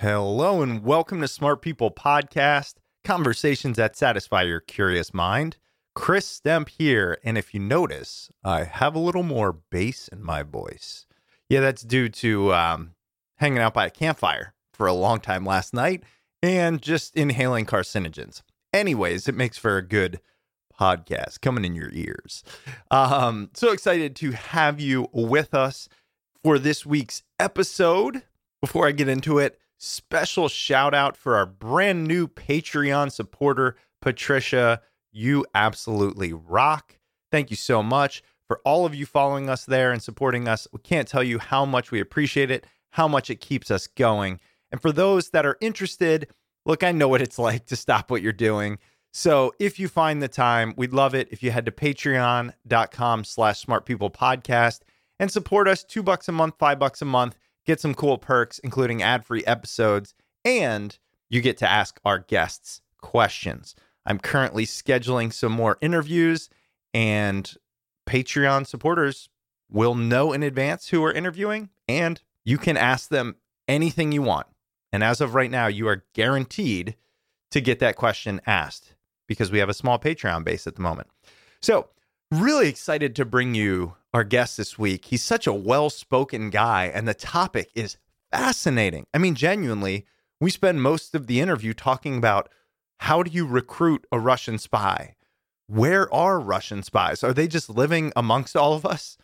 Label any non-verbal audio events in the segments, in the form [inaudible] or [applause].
Hello and welcome to Smart People Podcast, conversations that satisfy your curious mind. Chris Stemp here, and if you notice, I have a little more bass in my voice. Yeah, that's due to um, hanging out by a campfire for a long time last night and just inhaling carcinogens. Anyways, it makes for a good podcast coming in your ears. Um, so excited to have you with us for this week's episode. Before I get into it, special shout out for our brand new Patreon supporter, Patricia. You absolutely rock. Thank you so much for all of you following us there and supporting us. We can't tell you how much we appreciate it, how much it keeps us going. And for those that are interested, look, I know what it's [laughs] like to stop what you're doing. So if you find the time, we'd love it if you head to patreon.com slash smartpeoplepodcast and support us two bucks a month, five bucks a month get some cool perks, including ad free episodes, and you get to ask our guests questions. I'm currently scheduling some more interviews, and Patreon supporters will know in advance who we're interviewing, and you can ask them anything you want. And as of right now, you are guaranteed to get that question asked because we have a small Patreon base at the moment. So, really excited to bring you our guest this week. He's such a well spoken guy, and the topic is fascinating. I mean, genuinely, we spend most of the interview talking about how do you recruit a Russian spy? Where are Russian spies? Are they just living amongst all of us?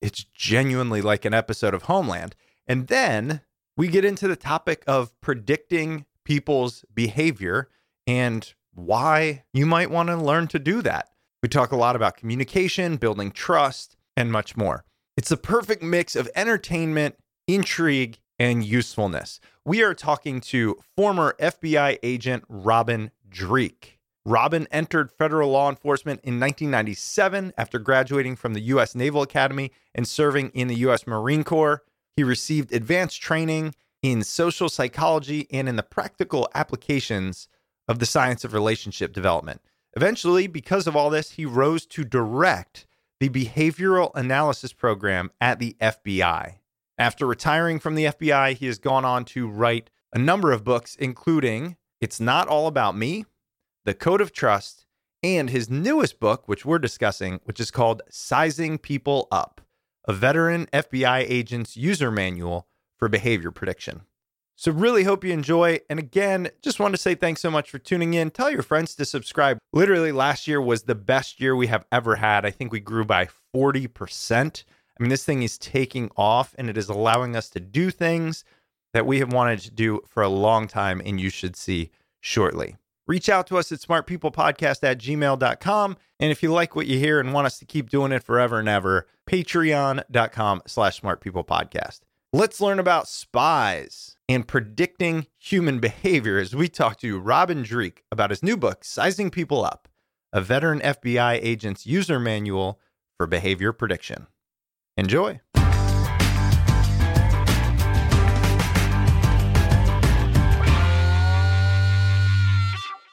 It's genuinely like an episode of Homeland. And then we get into the topic of predicting people's behavior and why you might want to learn to do that. We talk a lot about communication, building trust, and much more. It's the perfect mix of entertainment, intrigue, and usefulness. We are talking to former FBI agent Robin Dreeke. Robin entered federal law enforcement in 1997 after graduating from the U.S. Naval Academy and serving in the U.S. Marine Corps. He received advanced training in social psychology and in the practical applications of the science of relationship development. Eventually, because of all this, he rose to direct the behavioral analysis program at the FBI. After retiring from the FBI, he has gone on to write a number of books, including It's Not All About Me, The Code of Trust, and his newest book, which we're discussing, which is called Sizing People Up, a veteran FBI agent's user manual for behavior prediction. So, really hope you enjoy. And again, just want to say thanks so much for tuning in. Tell your friends to subscribe. Literally, last year was the best year we have ever had. I think we grew by 40%. I mean, this thing is taking off and it is allowing us to do things that we have wanted to do for a long time, and you should see shortly. Reach out to us at smartpeoplepodcast at gmail.com. And if you like what you hear and want us to keep doing it forever and ever, patreon.com slash smartpeoplepodcast. Let's learn about spies and predicting human behavior as we talk to Robin Dreeke about his new book, Sizing People Up, a veteran FBI agent's user manual for behavior prediction. Enjoy.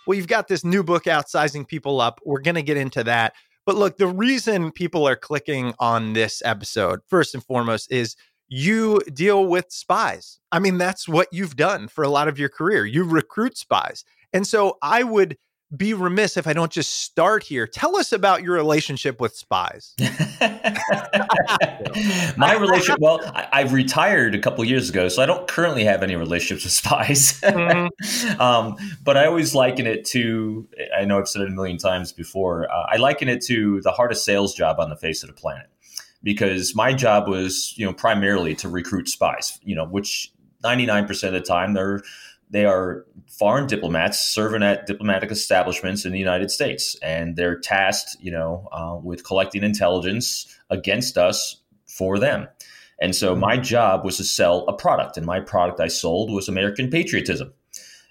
Well, you've got this new book out, Sizing People Up. We're going to get into that. But look, the reason people are clicking on this episode, first and foremost, is you deal with spies. I mean, that's what you've done for a lot of your career. You recruit spies. And so I would be remiss if I don't just start here. Tell us about your relationship with spies. [laughs] My relationship, well, I, have retired a couple years ago, so I don't currently have any relationships with spies. Mm-hmm. [laughs] um, but I always liken it to, I know I've said it a million times before, uh, I liken it to the hardest sales job on the face of the planet. Because my job was, you know, primarily to recruit spies, you know, which 99% of the time they're they are foreign diplomats serving at diplomatic establishments in the United States, and they're tasked, you know, uh, with collecting intelligence against us for them. And so my job was to sell a product, and my product I sold was American patriotism.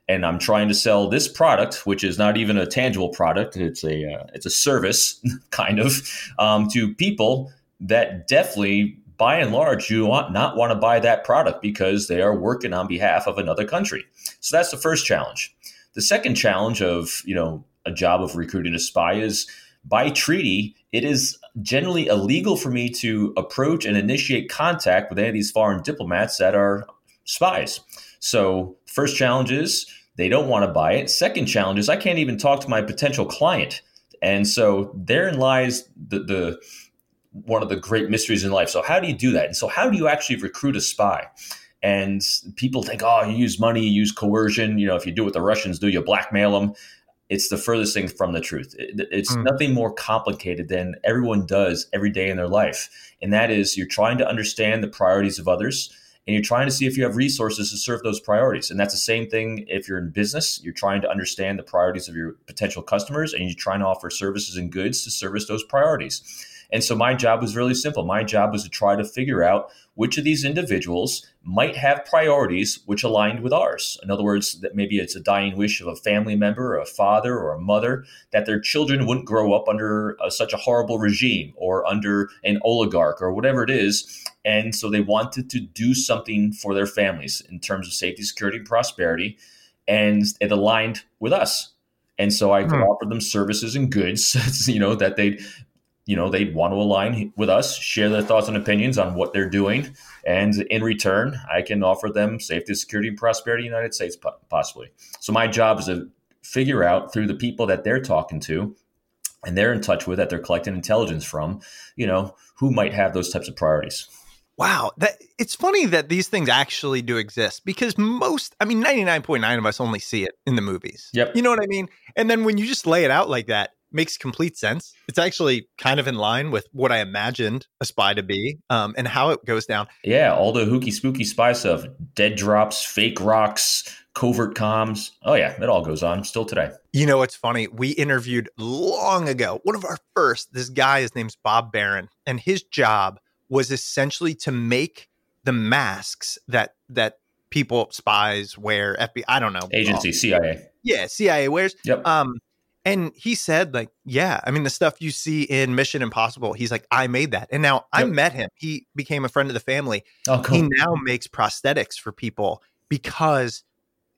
And I'm trying to sell this product, which is not even a tangible product; it's a uh, it's a service, [laughs] kind of, um, to people that definitely by and large, you want not want to buy that product because they are working on behalf of another country. So that's the first challenge. The second challenge of you know a job of recruiting a spy is by treaty, it is generally illegal for me to approach and initiate contact with any of these foreign diplomats that are spies. So first challenge is they don't want to buy it. Second challenge is I can't even talk to my potential client. And so therein lies the, the one of the great mysteries in life. So how do you do that? And so how do you actually recruit a spy? And people think, oh, you use money, you use coercion. You know, if you do what the Russians do, you blackmail them. It's the furthest thing from the truth. It's mm. nothing more complicated than everyone does every day in their life. And that is you're trying to understand the priorities of others and you're trying to see if you have resources to serve those priorities. And that's the same thing if you're in business. You're trying to understand the priorities of your potential customers and you're trying to offer services and goods to service those priorities. And so my job was really simple. My job was to try to figure out which of these individuals might have priorities which aligned with ours. In other words, that maybe it's a dying wish of a family member, or a father, or a mother, that their children wouldn't grow up under a, such a horrible regime or under an oligarch or whatever it is. And so they wanted to do something for their families in terms of safety, security, and prosperity. And it aligned with us. And so I could hmm. offer them services and goods, [laughs] you know, that they'd you know they'd want to align with us share their thoughts and opinions on what they're doing and in return i can offer them safety security and prosperity in the united states possibly so my job is to figure out through the people that they're talking to and they're in touch with that they're collecting intelligence from you know who might have those types of priorities Wow, that it's funny that these things actually do exist because most, I mean, 99.9 of us only see it in the movies. Yep. You know what I mean? And then when you just lay it out like that, makes complete sense. It's actually kind of in line with what I imagined a spy to be um, and how it goes down. Yeah, all the hooky spooky spy stuff, dead drops, fake rocks, covert comms. Oh yeah, it all goes on still today. You know, it's funny. We interviewed long ago, one of our first, this guy, his name's Bob Barron, and his job was essentially to make the masks that that people spies wear FBI I don't know agency CIA yeah CIA wears yep um and he said, like, yeah, I mean, the stuff you see in Mission Impossible, he's like, I made that. And now I met him. He became a friend of the family. Oh, cool. He now makes prosthetics for people because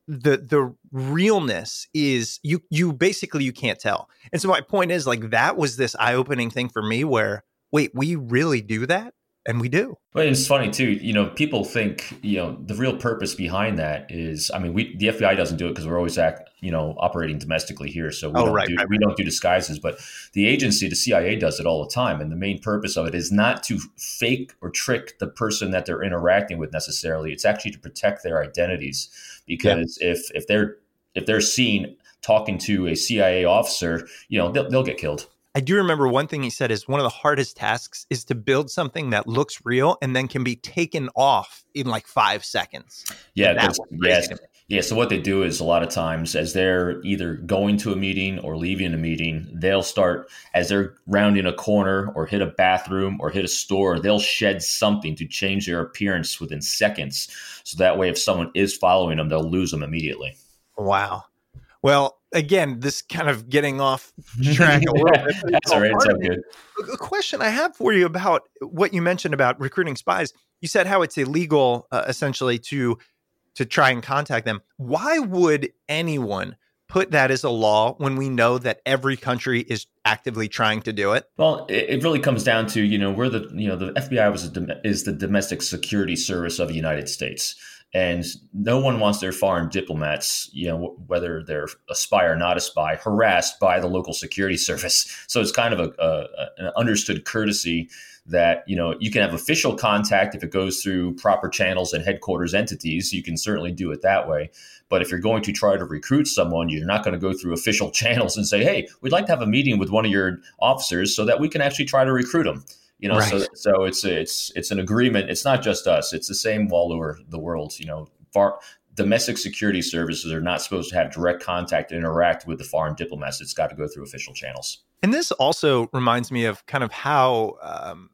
the the realness is you you basically you can't tell. And so my point is like that was this eye-opening thing for me where wait, we really do that? And we do. But it's funny too. You know, people think you know the real purpose behind that is. I mean, we the FBI doesn't do it because we're always act you know operating domestically here, so we oh, don't right, do right, we don't do disguises. But the agency, the CIA, does it all the time, and the main purpose of it is not to fake or trick the person that they're interacting with necessarily. It's actually to protect their identities because yeah. if if they're if they're seen talking to a CIA officer, you know, they'll, they'll get killed I do remember one thing he said is one of the hardest tasks is to build something that looks real and then can be taken off in like five seconds. Yeah, That yes, yeah. So what they do is a lot of times, as they're either going to a meeting or leaving a meeting, they'll start as they're rounding a corner or hit a bathroom or hit a store. They'll shed something to change their appearance within seconds, so that way, if someone is following them, they'll lose them immediately. Wow. Well, again, this kind of getting off [laughs] track a little bit. [laughs] That's all right. It's all good. A question I have for you about what you mentioned about recruiting spies. You said how it's illegal, uh, essentially, to to try and contact them. Why would anyone put that as a law when we know that every country is actively trying to do it? Well, it, it really comes down to you know we're the you know the FBI was a, is the domestic security service of the United States, and no one wants their foreign diplomats, you know, whether they're a spy or not a spy, harassed by the local security [laughs] service. So it's kind of a, a an understood courtesy that you know you can have official contact if it goes through proper channels and headquarters entities. You can certainly do it that way. But if you're going to try to recruit someone, you're not going to go through official [laughs] channels and say, "Hey, we'd like to have a meeting with one of your officers so that we can actually try to recruit them." You know, so Right. so it's it's it's an agreement. It's not just us. It's the same all over the world. You know, far, domestic security services are not supposed to have direct contact and interact with the foreign diplomats. It's got to go through official channels. And this also reminds me of kind of how um,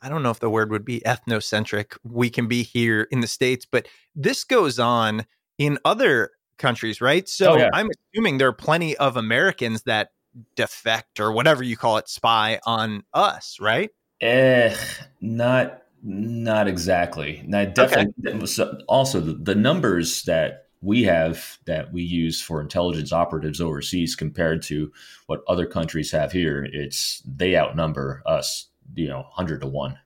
I don't know if the word would be ethnocentric we can be here in the states, but this goes on in other countries, right? So Oh, yeah. I'm assuming there are plenty of Americans that defect or whatever you call it, spy on us, right? Eh, not not exactly. Now, definitely. so Also, the, the numbers that we have that we use for intelligence operatives overseas compared to what other countries have here, it's they outnumber us. You know, hundred to one.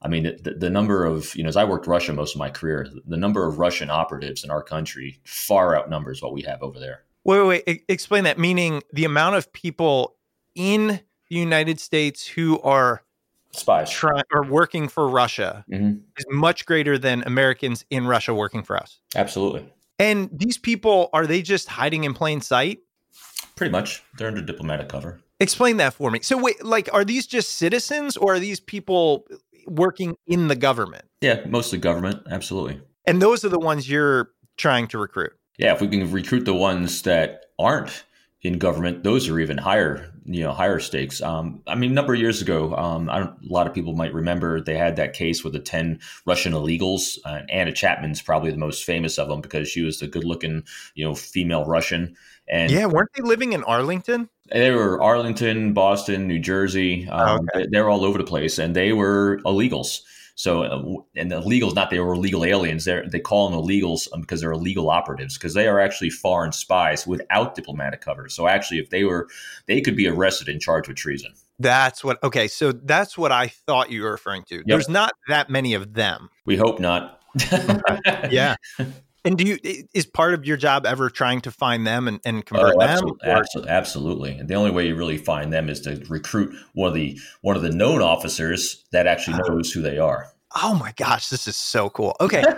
I mean, the, the number of you know, as I worked Russia most of my career, the number of Russian operatives in our country far outnumbers what we have over there. Wait, wait, wait. Explain that. Meaning the amount of people in the United States who are Spies. trying or working for Russia Mhm. is much greater than Americans in Russia working for us. Absolutely. And these people, are they just hiding in plain sight? Pretty much. They're under diplomatic cover. Explain that for me. So, wait, like, are these just citizens or are these people working in the government? Yeah, mostly government. Absolutely. And those are the ones you're trying to recruit. Yeah, if we can recruit the ones that aren't in government, those are even higher, you know, higher stakes. Um, I mean, a number of years ago, um, I don't, a lot of people might remember they had that case with the ten Russian illegals. Uh, Anna Chapman's probably the most famous of them because she was the good-looking, you know, female Russian. And yeah, weren't they living in Arlington? they were Arlington, Boston, New Jersey. Um, Okay. they, they were all over the place, and they were illegals. So, uh, and the illegals, not they were illegal aliens. They they call them illegals um, because they're illegal operatives because they are actually foreign spies without diplomatic cover. So, actually, if they were, they could be arrested and charged with treason. That's what, okay. So that's what I thought you were referring to. There's not that many of them. We hope not. [laughs] Yeah. [laughs] and do you, is part of your job ever trying to find them and, and convert Oh, them? absolutely, Or- absolutely, absolutely. And the only way you really find them is to recruit one of the one of the known officers that actually Oh. knows who they are. Oh my gosh, this is so cool. Okay. [laughs]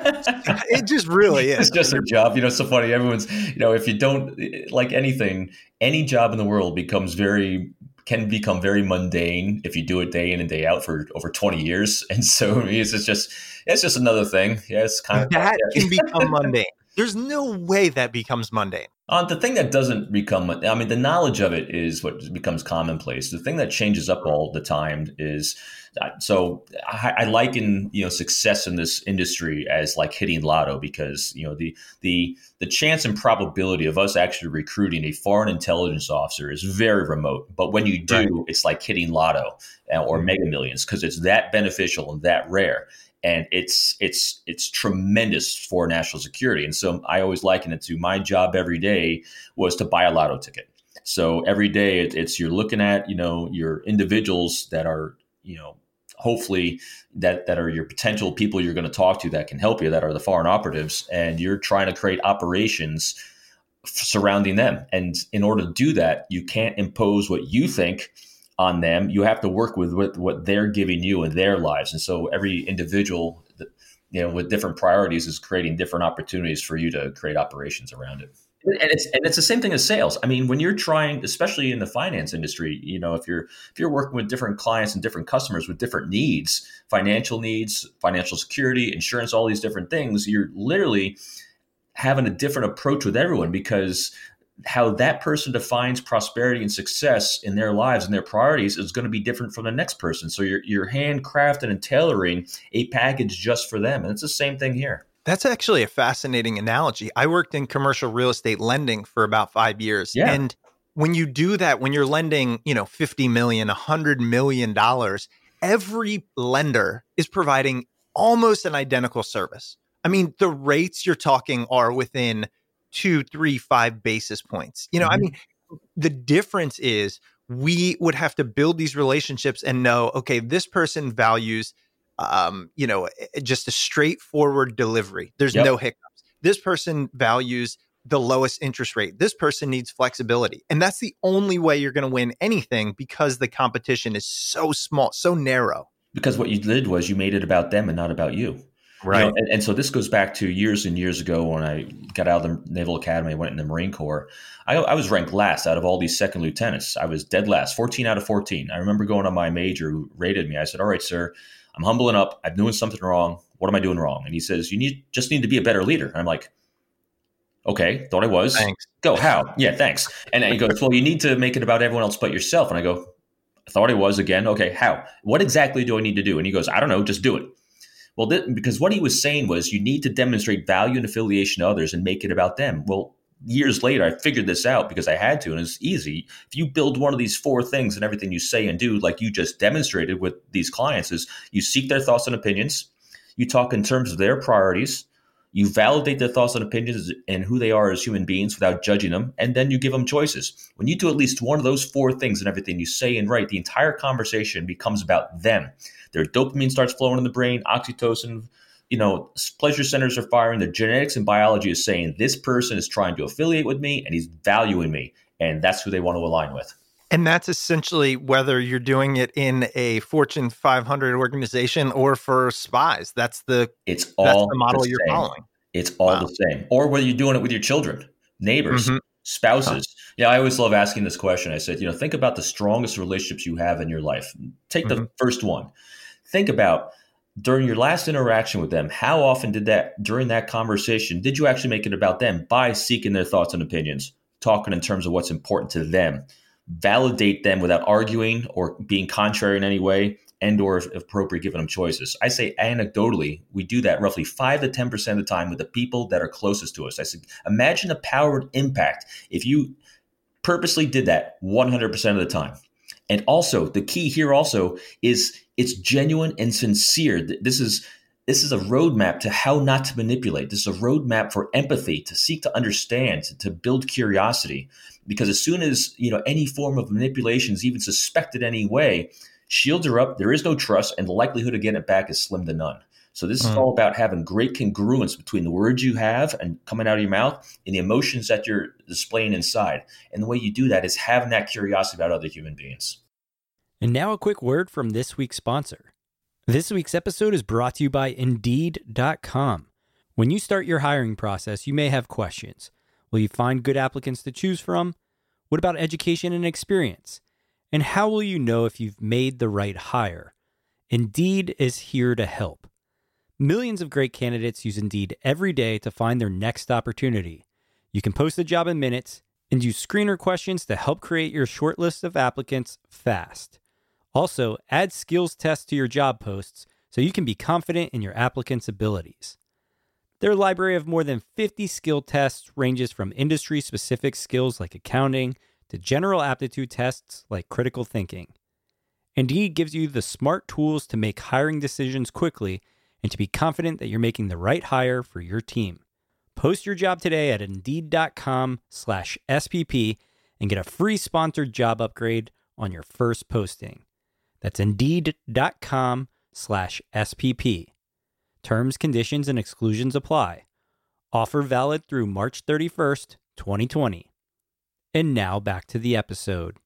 it just really is. it's just a job. You know, it's so funny. Everyone's, you know, if you don't eh, like anything, any job in the world becomes very can become very mundane if you do it day in and day out for over 20 years. [laughs] And so it's just, it's just another thing. Yeah, it's kind of that can become [laughs] mundane. There's no way that becomes mundane. Uh, the thing that doesn't become, I mean, the knowledge of it is what becomes commonplace. The thing that changes up all the time is, uh, so I, I liken you know success in this industry as like hitting lotto because you know the the the chance and probability of us actually recruiting a foreign intelligence officer is very remote. But when you do, Right. it's like hitting lotto uh, or mega millions because it's that beneficial and that rare and it's it's it's tremendous for national security. And so I always liken it to my job every day was to buy a lotto ticket. So every day it, it's you're looking at you know your individuals that are you know hopefully that that are your potential people you're going to talk to that can help you that are the foreign operatives and you're trying to create operations surrounding them and in order to do that you can't impose what you think on them you have to work with what, they're giving you in their lives and so every individual you know with different priorities is creating different opportunities for you to create operations around it and it's and it's the same thing as sales. I mean, when you're trying, especially in the finance industry, you know, if you're if you're working with different clients and different customers with different needs, financial needs, financial security, insurance, all these different things, you're literally having a different approach with everyone because how that person defines prosperity and success in their lives and their priorities is going to be different from the next person. So you're you're handcrafting and tailoring a package just for them, and it's the same thing here. That's actually a fascinating analogy. I worked in commercial real estate lending for about five years. Yeah. And when you do that, when you're lending, you know, 50 million, 100 million dollars, every lender is providing almost an identical service. I mean, the rates you're talking are within two, three, five basis points. You know, mm-hmm. I mean, the difference is we would have to build these relationships and know, okay, this person values um, you know, just a straightforward delivery. There's yep. no hiccups. This person values the lowest interest rate. This person needs flexibility. And that's the only way you're going to win anything because the competition is so small, so narrow. Because what you did was you made it about them and not about you. Right. You know, and, and, so this goes back to years and years ago when I got out of the Naval Academy, went in the Marine Corps. I, I, was ranked last out of all these second lieutenants. I was dead last, 14 out of 14. I remember going on my major who rated me. I said, All right, sir, I'm humbling up. I'm doing something wrong. What am I doing wrong? And he says, You need just need to be a better leader. And I'm like, Okay, thought I was. Thanks. Go, how? Yeah, thanks. And he goes, Well, you need to make it about everyone else but yourself. And I go, I thought I was again. Okay, how? What exactly do I need to do? And he goes, I don't know, just do it. Well, th- because what he was saying was you need to demonstrate value and affiliation to others and make it about them. Well, years later, I figured this out because I had to, and it's easy. If you build one of these four things and everything you say and do, like you just demonstrated with these clients, is you seek their thoughts and opinions, you talk in terms of their priorities, you validate their thoughts and opinions and who they are as human beings without judging them, and then you give them choices. When you do at least one of those four things and everything you say and write, the entire conversation becomes about them. Their dopamine starts flowing in the brain, oxytocin you know, pleasure centers are firing. The genetics and biology is saying this person is trying to affiliate with me and he's valuing me. And that's who they want to align with. And that's essentially whether you're doing it in a Fortune 500 organization or for spies. That's the it's all the model the you're following. It's all wow. the same. Or whether you're doing it with your children, neighbors, mm-hmm. spouses. Yeah, I always love asking this question. I said, you know, think about the strongest relationships you have in your life. Take mm-hmm. the first one. Think about during your last interaction with them, how often did that during that conversation did you actually make it about them by seeking their thoughts and opinions, talking in terms of what's important to them, validate them without arguing or being contrary in any way, and or if appropriate, giving them choices. I say anecdotally, we do that roughly five to ten percent of the time with the people that are closest to us. I said, imagine the power and impact if you purposely did that 100% of the time. And also, the key here also is it's genuine and sincere. This is this is a roadmap to how not to manipulate. This is a roadmap for empathy, to seek to understand, to, build curiosity. Because as soon as you know any form of manipulation is even suspected any way, shields are up. There is no trust, and the likelihood of getting it back is slim to none. So this mm-hmm. is all about having great congruence between the words you have and coming out of your mouth and the emotions that you're displaying inside. And the way you do that is having that curiosity about other human beings. And now a quick word from this week's sponsor. This week's episode is brought to you by Indeed.com. When you start your hiring process, you may have questions. Will you find good applicants to choose from? What about education and experience? And how will you know if you've made the right hire? Indeed is here to help. Millions of great candidates use Indeed every day to find their next opportunity. You can post a job in minutes and use screener questions to help create your shortlist of applicants fast. Also, add skills tests to your job posts so you can be confident in your applicant's abilities. Their library of more than 50 skill tests ranges from industry specific skills like accounting to general aptitude tests like critical thinking. Indeed gives you the smart tools to make hiring decisions quickly and to be confident that you're making the right hire for your team. Post your job today at indeed.com/spp and get a free sponsored job upgrade on your first posting. That's indeed.com slash SPP. Terms, conditions, and exclusions apply. Offer valid through March 31st, 2020. And now back to the episode.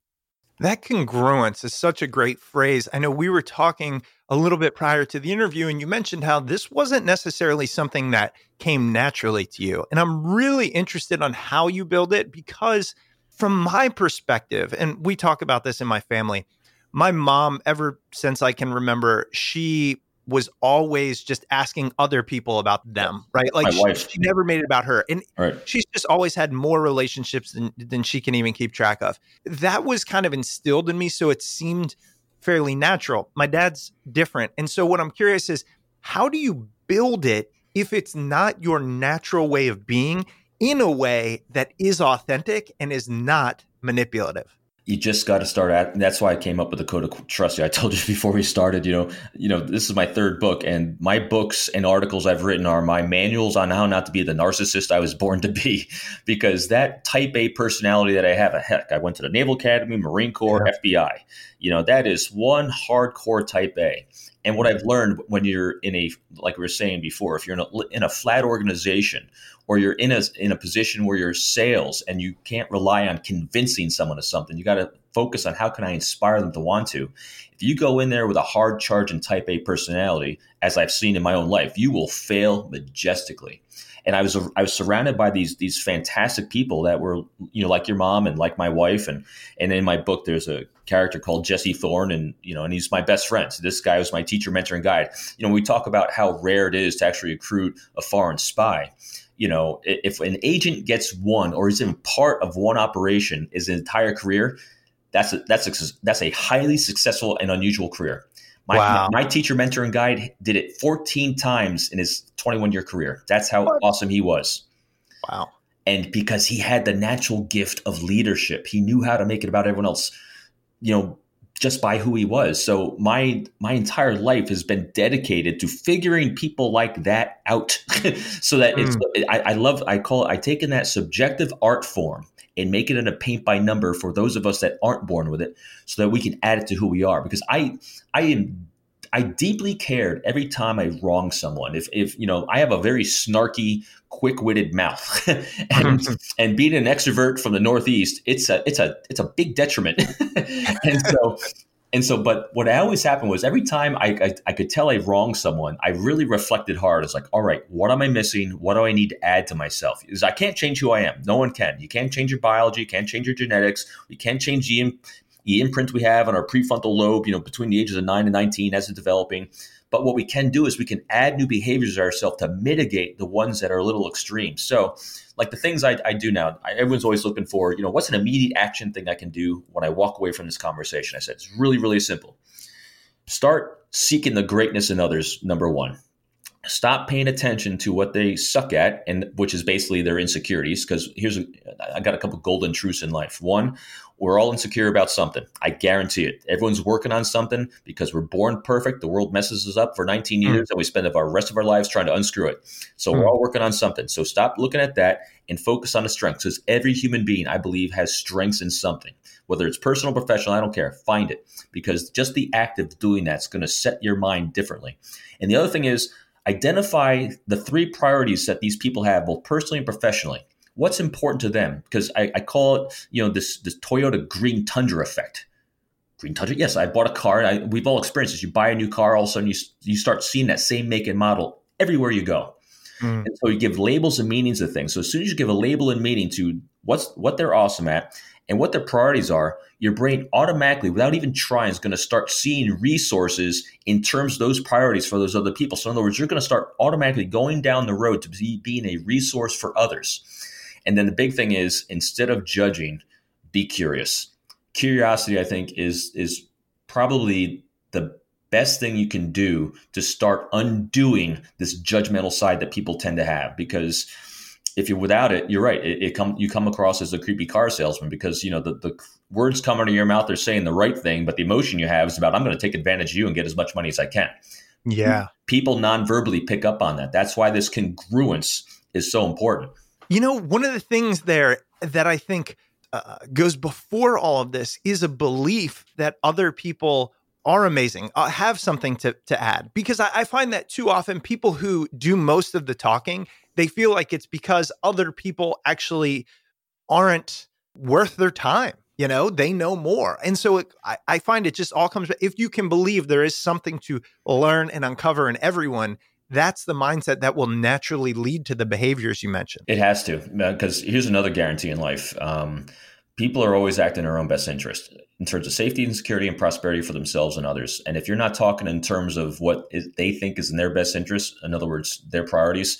That congruence is such a great phrase. I know we were talking a little bit prior to the interview, and you mentioned how this wasn't necessarily something that came naturally to you. And I'm really interested on how you build it because, from my perspective, and we talk about this in my family, my mom, ever since I can remember, she was always just asking other people about them, right? Like she, she, never made it about her. And right. she's just always had more relationships than, than she can even keep track of. That was kind of instilled in me. So it seemed fairly natural. My dad's different. And so what I'm curious is how do you build it if it's not your natural way of being in a way that is authentic and is not manipulative? You just got to start at that's why i came up with the code of trust i told you [laughs] before we started you know you know this is my third book and my books and articles i've written are my manuals on how not to be the narcissist i was [laughs] born to be because that type a personality that i have a heck i went to the naval academy marine corps yeah. fbi you know that is one hardcore type a. And what I've learned when you're in a, like we were saying before, if you're in a, in a flat organization or you're in a, in a position where you're sales and you can't rely on convincing someone of something, you got to focus on how can I inspire them to want to. If you go in there with a hard charge and type A personality, as I've seen in my own life, you will fail majestically and I was I was surrounded by these these fantastic people that were you know like your mom and like my wife and and in my book there's a character called Jesse Thorne and you know and he's my best friend. So this guy was my teacher, mentor, and guide. You know we talk about how rare it is to actually recruit a foreign spy. You know if an agent gets one or is in part of one operation his entire career, that's a, that's a, that's a highly successful and unusual career. My, wow. my, teacher, mentor, and guide did it 14 times in his 21 year career. That's how what? awesome he was. Wow. And because he had the natural gift of leadership, he knew how to make it about everyone else, you know, just by who he was. So my my entire life has been dedicated to figuring people like that out, [laughs] so that mm. it's. I, I love. I call it. I take in that subjective art form and make it in a paint by number for those of us that aren't born with it so that we can add it to who we are because i i am I deeply cared every time I wronged someone. If, if you know, I have a very snarky, quick-witted mouth, [laughs] and [laughs] and being an extrovert from the Northeast, it's a it's a it's a big detriment. [laughs] and so and so, but what always happened was every time I, I, I, could tell I wronged someone, I really reflected hard. It's like, all right, what am I missing? What do I need to add to myself? Because I can't change who I am. No one can. You can't change your biology. You can't change your genetics. You can't change the, the imprint we have on our prefrontal lobe, you know, between the ages of 9 and 19 as it's developing. But what we can do is we can add new behaviors ourselves to mitigate the ones that are a little extreme. So, like the things I, I do now, I, everyone's always looking for, you know, what's an immediate action thing I can do when I walk away from this conversation? I said, it's really, really simple. Start seeking the greatness in others, number one. Stop paying attention to what they suck at, and which is basically their insecurities. Because here's, a, I got a couple golden truths in life. One, we're all insecure about something. I guarantee it. Everyone's working on something because we're born perfect. The world messes us up for 19 hmm. years, mm. and we spend our rest of our lives trying to unscrew it. So mm. we're all working on something. So stop looking at that and focus on the strengths. Because every human being, I believe, has strengths in something. Whether it's personal, professional, I don't care. Find it because just the act of doing that's going to set your mind differently. And the other thing is identify the three priorities that these people have, both personally and professionally what's important to them because I, I, call it you know this this Toyota green tundra effect. Green tundra, yes, I bought a car. I, we've all experienced this. You buy a new car, all of a sudden you you start seeing that same make and model everywhere you go. Mm. And so you give labels and meanings to things. So as soon as you give a label and meaning to what's what they're awesome at and what their priorities are, your brain automatically, without even trying, is going to start seeing resources in terms of those priorities for those other people. So in other words, you're going to start automatically going down the road to be, being a resource for others. And then the big thing is instead of judging, be curious. Curiosity, I think, is is probably the best thing you can do to start undoing this judgmental side that people tend to have because if you're without it, you're right. It, it come you come across as a creepy car salesman because you know the, the words come out of your mouth. They're saying the right thing, but the emotion you have is about I'm going to take advantage of you and get as much money as I can. Yeah, people non-verbally pick up on that. That's why this congruence is so important. You know, one of the things there that I think uh, goes before all of this is a belief that other people are amazing, uh, have something to, to add. Because I, I find that too often people who do most of the talking, they feel like it's because other people actually aren't worth their time You know, they know more. And so it, I, I find it just all comes, if you can believe there is something to learn and uncover in everyone, that's the mindset that will naturally lead to the behaviors you mentioned. It has to, because here's another guarantee in life. Um, people are always acting in their own best interest in terms of safety and security and prosperity for themselves and others. And if you're not talking in terms of what is, they think is in their best interest, in other words, their priorities,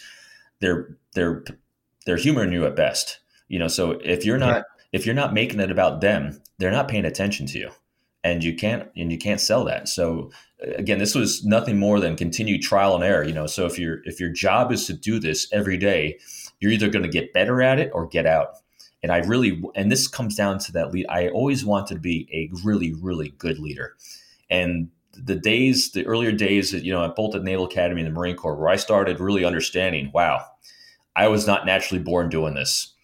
they're they're they're humoring you at best. You know, so if you're not if you're not making it about them, they're not paying attention to you, and you can't and you can't sell that. So again, this was nothing more than continued trial and error. You know, so if your if your job is to do this every day, you're either going to get better at it or get out and I really, and this comes down to that lead. I always wanted to be a really, really good leader. And the days, the earlier days, you know, at both at Naval Academy and the Marine Corps, where I started really understanding, wow, I was not naturally born doing this.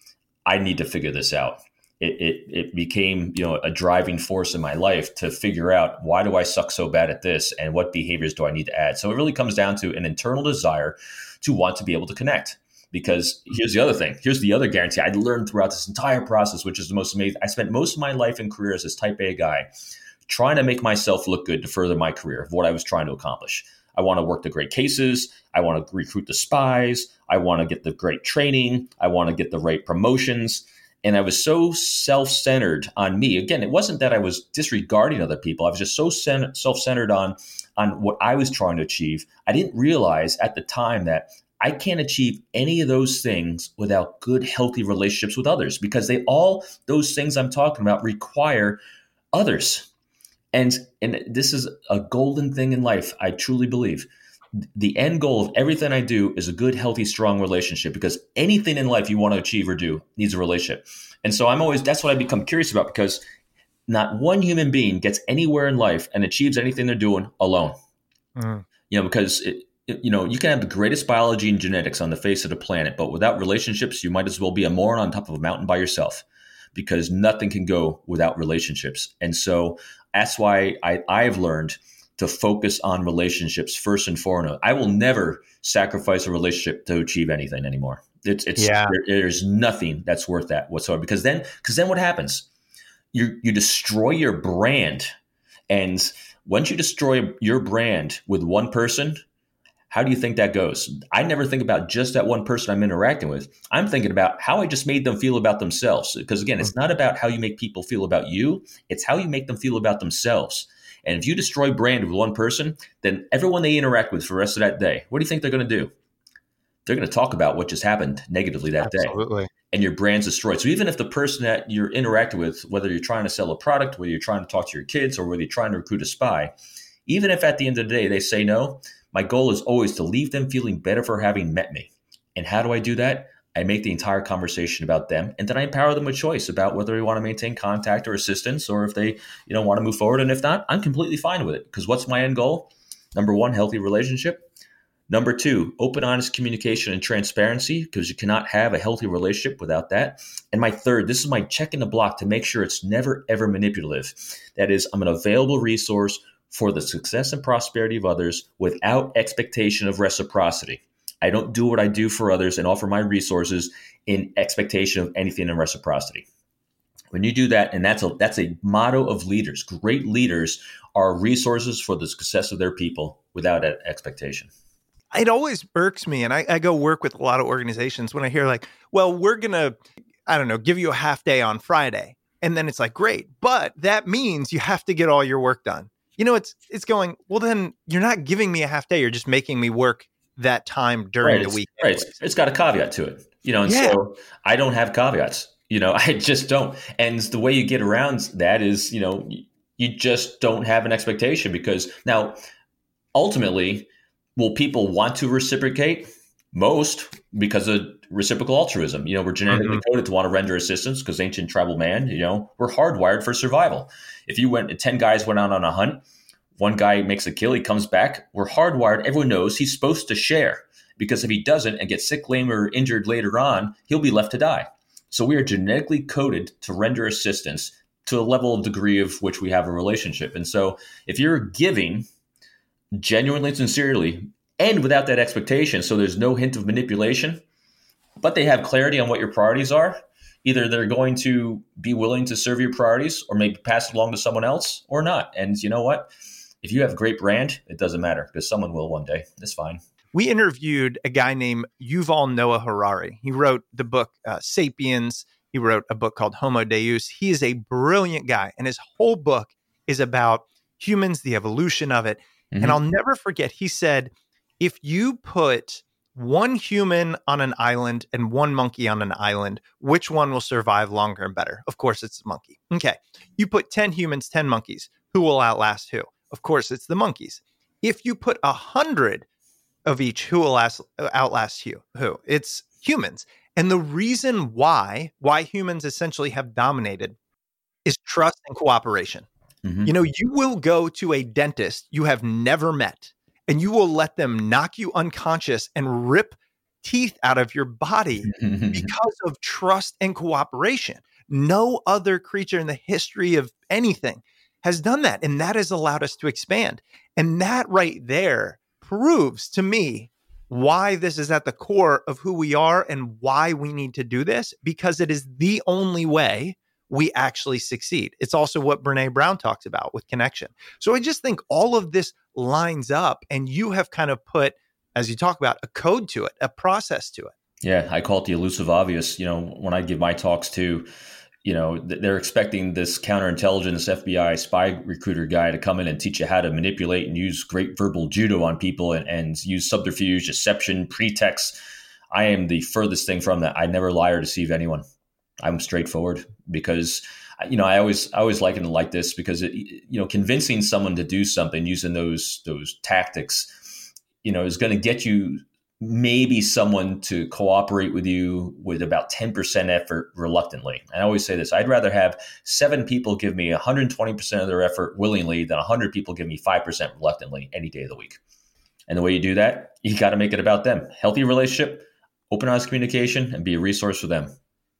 I need to figure this out. It, it, it became, you know, a driving force in my life to figure out why do I suck so bad at this and what behaviors do I need to add. So it really comes down to an internal desire to want to be able to connect. Because here's the other thing. Here's the other guarantee I learned throughout this entire process, which is the most amazing. I spent most of my life and career as this type A guy trying to make myself look good to further my career of what I was trying to accomplish. I want to work the great cases. I want to recruit the spies. I want to get the great training. I want to get the right promotions. And I was so self centered on me. Again, it wasn't that I was disregarding other people. I was just so self centered on, on what I was trying to achieve. I didn't realize at the time that I can't achieve any of those things without good, healthy relationships with others because they all, those things I'm talking about, require others. And, and this is a golden thing in life, I truly believe. The end goal of everything I do is a good, healthy, strong relationship because anything in life you want to achieve or do needs a relationship. And so I'm always, that's what I become curious about because not one human being gets anywhere in life and achieves anything they're doing alone. Mm. You know, because it, you know, you can have the greatest biology and genetics on the face of the planet, but without relationships, you might as well be a moron on top of a mountain by yourself because nothing can go without relationships. And so that's why I, I've learned to focus on relationships first and foremost. I will never sacrifice a relationship to achieve anything anymore. It's, it's yeah. there, there's nothing that's worth that whatsoever because then because then what happens? You you destroy your brand, and once you destroy your brand with one person, how do you think that goes? I never think about just that one person I'm interacting with. I'm thinking about how I just made them feel about themselves. Because again, it's mm-hmm. not about how you make people feel about you, it's how you make them feel about themselves. And if you destroy brand with one person, then everyone they interact with for the rest of that day, what do you think they're going to do? They're going to talk about what just happened negatively that Absolutely. day. And your brand's destroyed. So even if the person that you're interacting with, whether you're trying to sell a product, whether you're trying to talk to your kids, or whether you're trying to recruit a spy, even if at the end of the day they say no, my goal is always to leave them feeling better for having met me. And how do I do that? I make the entire conversation about them, and then I empower them with choice about whether they want to maintain contact or assistance, or if they, you know, want to move forward. And if not, I'm completely fine with it. Because what's my end goal? Number one, healthy relationship. Number two, open, honest communication and transparency, because you cannot have a healthy relationship without that. And my third, this is my check in the block to make sure it's never ever manipulative. That is, I'm an available resource for the success and prosperity of others without expectation of reciprocity. I don't do what I do for others and offer my resources in expectation of anything in reciprocity. When you do that, and that's a that's a motto of leaders. Great leaders are resources for the success of their people without expectation. It always irks me, and I, I go work with a lot of organizations when I hear like, "Well, we're gonna, I don't know, give you a half day on Friday," and then it's like, "Great," but that means you have to get all your work done you know, it's it's going, well, then you're not giving me a half day. You're just making me work that time during right, the week. Right. It's, it's got a caveat to it. You know, and yeah. so I don't have caveats. You know, [laughs] I just don't. And the way you get around that is, you know, you just don't have an expectation because now ultimately, will people want to reciprocate? Most because of reciprocal altruism. You know, we're genetically mm-hmm. coded to want to render assistance because ancient tribal man, you know, we're hardwired for survival. If you went, 10 guys went out on a hunt, one guy makes a kill, he comes back, we're hardwired. Everyone knows he's supposed to share because if he doesn't and gets sick, lame, or injured later on, he'll be left to die. So we are genetically coded to render assistance to a level of degree of which we have a relationship. And so if you're giving genuinely, sincerely, and without that expectation, so there's no hint of manipulation, but they have clarity on what your priorities are, Either they're going to be willing to serve your priorities or maybe pass it along to someone else or not. And you know what? If you have a great brand, it doesn't matter because someone will one day. It's fine. We interviewed a guy named Yuval Noah Harari. He wrote the book uh, Sapiens. He wrote a book called Homo Deus. He is a brilliant guy, and his whole book is about humans, the evolution of it. Mm-hmm. And I'll never forget, he said, if you put one human on an island and one monkey on an island, which one will survive longer and better? Of course, it's the monkey. Okay. You put 10 humans, 10 monkeys. Who will outlast who? Of course, it's the monkeys. If you put a hundred of each, who will last, outlast you? Who? It's humans. And the reason why, why humans essentially have dominated is trust and cooperation. Mm-hmm. You know, you will go to a dentist you have never met and you will let them knock you unconscious and rip teeth out of your body [laughs] because of trust and cooperation. No other creature in the history of anything has done that. And that has allowed us to expand. And that right there proves to me why this is at the core of who we are and why we need to do this, because it is the only way we actually succeed. It's also what Brene Brown talks about with connection. So I just think all of this lines up, and you have kind of put, as you talk about, a code to it, a process to it. Yeah, I call it the elusive obvious. You know, when I give my talks to, you know, they're expecting this counterintelligence FBI spy recruiter guy to come in and teach you how to manipulate and use great verbal judo on people and, and use subterfuge, deception, pretext. I am the furthest thing from that. I never lie or deceive anyone. I'm straightforward because you know I always I always liken it like this because it, you know convincing someone to do something using those those tactics you know is going to get you maybe someone to cooperate with you with about 10% effort reluctantly. I always say this I'd rather have seven people give me 120% of their effort willingly than 100 people give me 5% reluctantly any day of the week. And the way you do that, you got to make it about them. Healthy relationship, open honest communication, and be a resource for them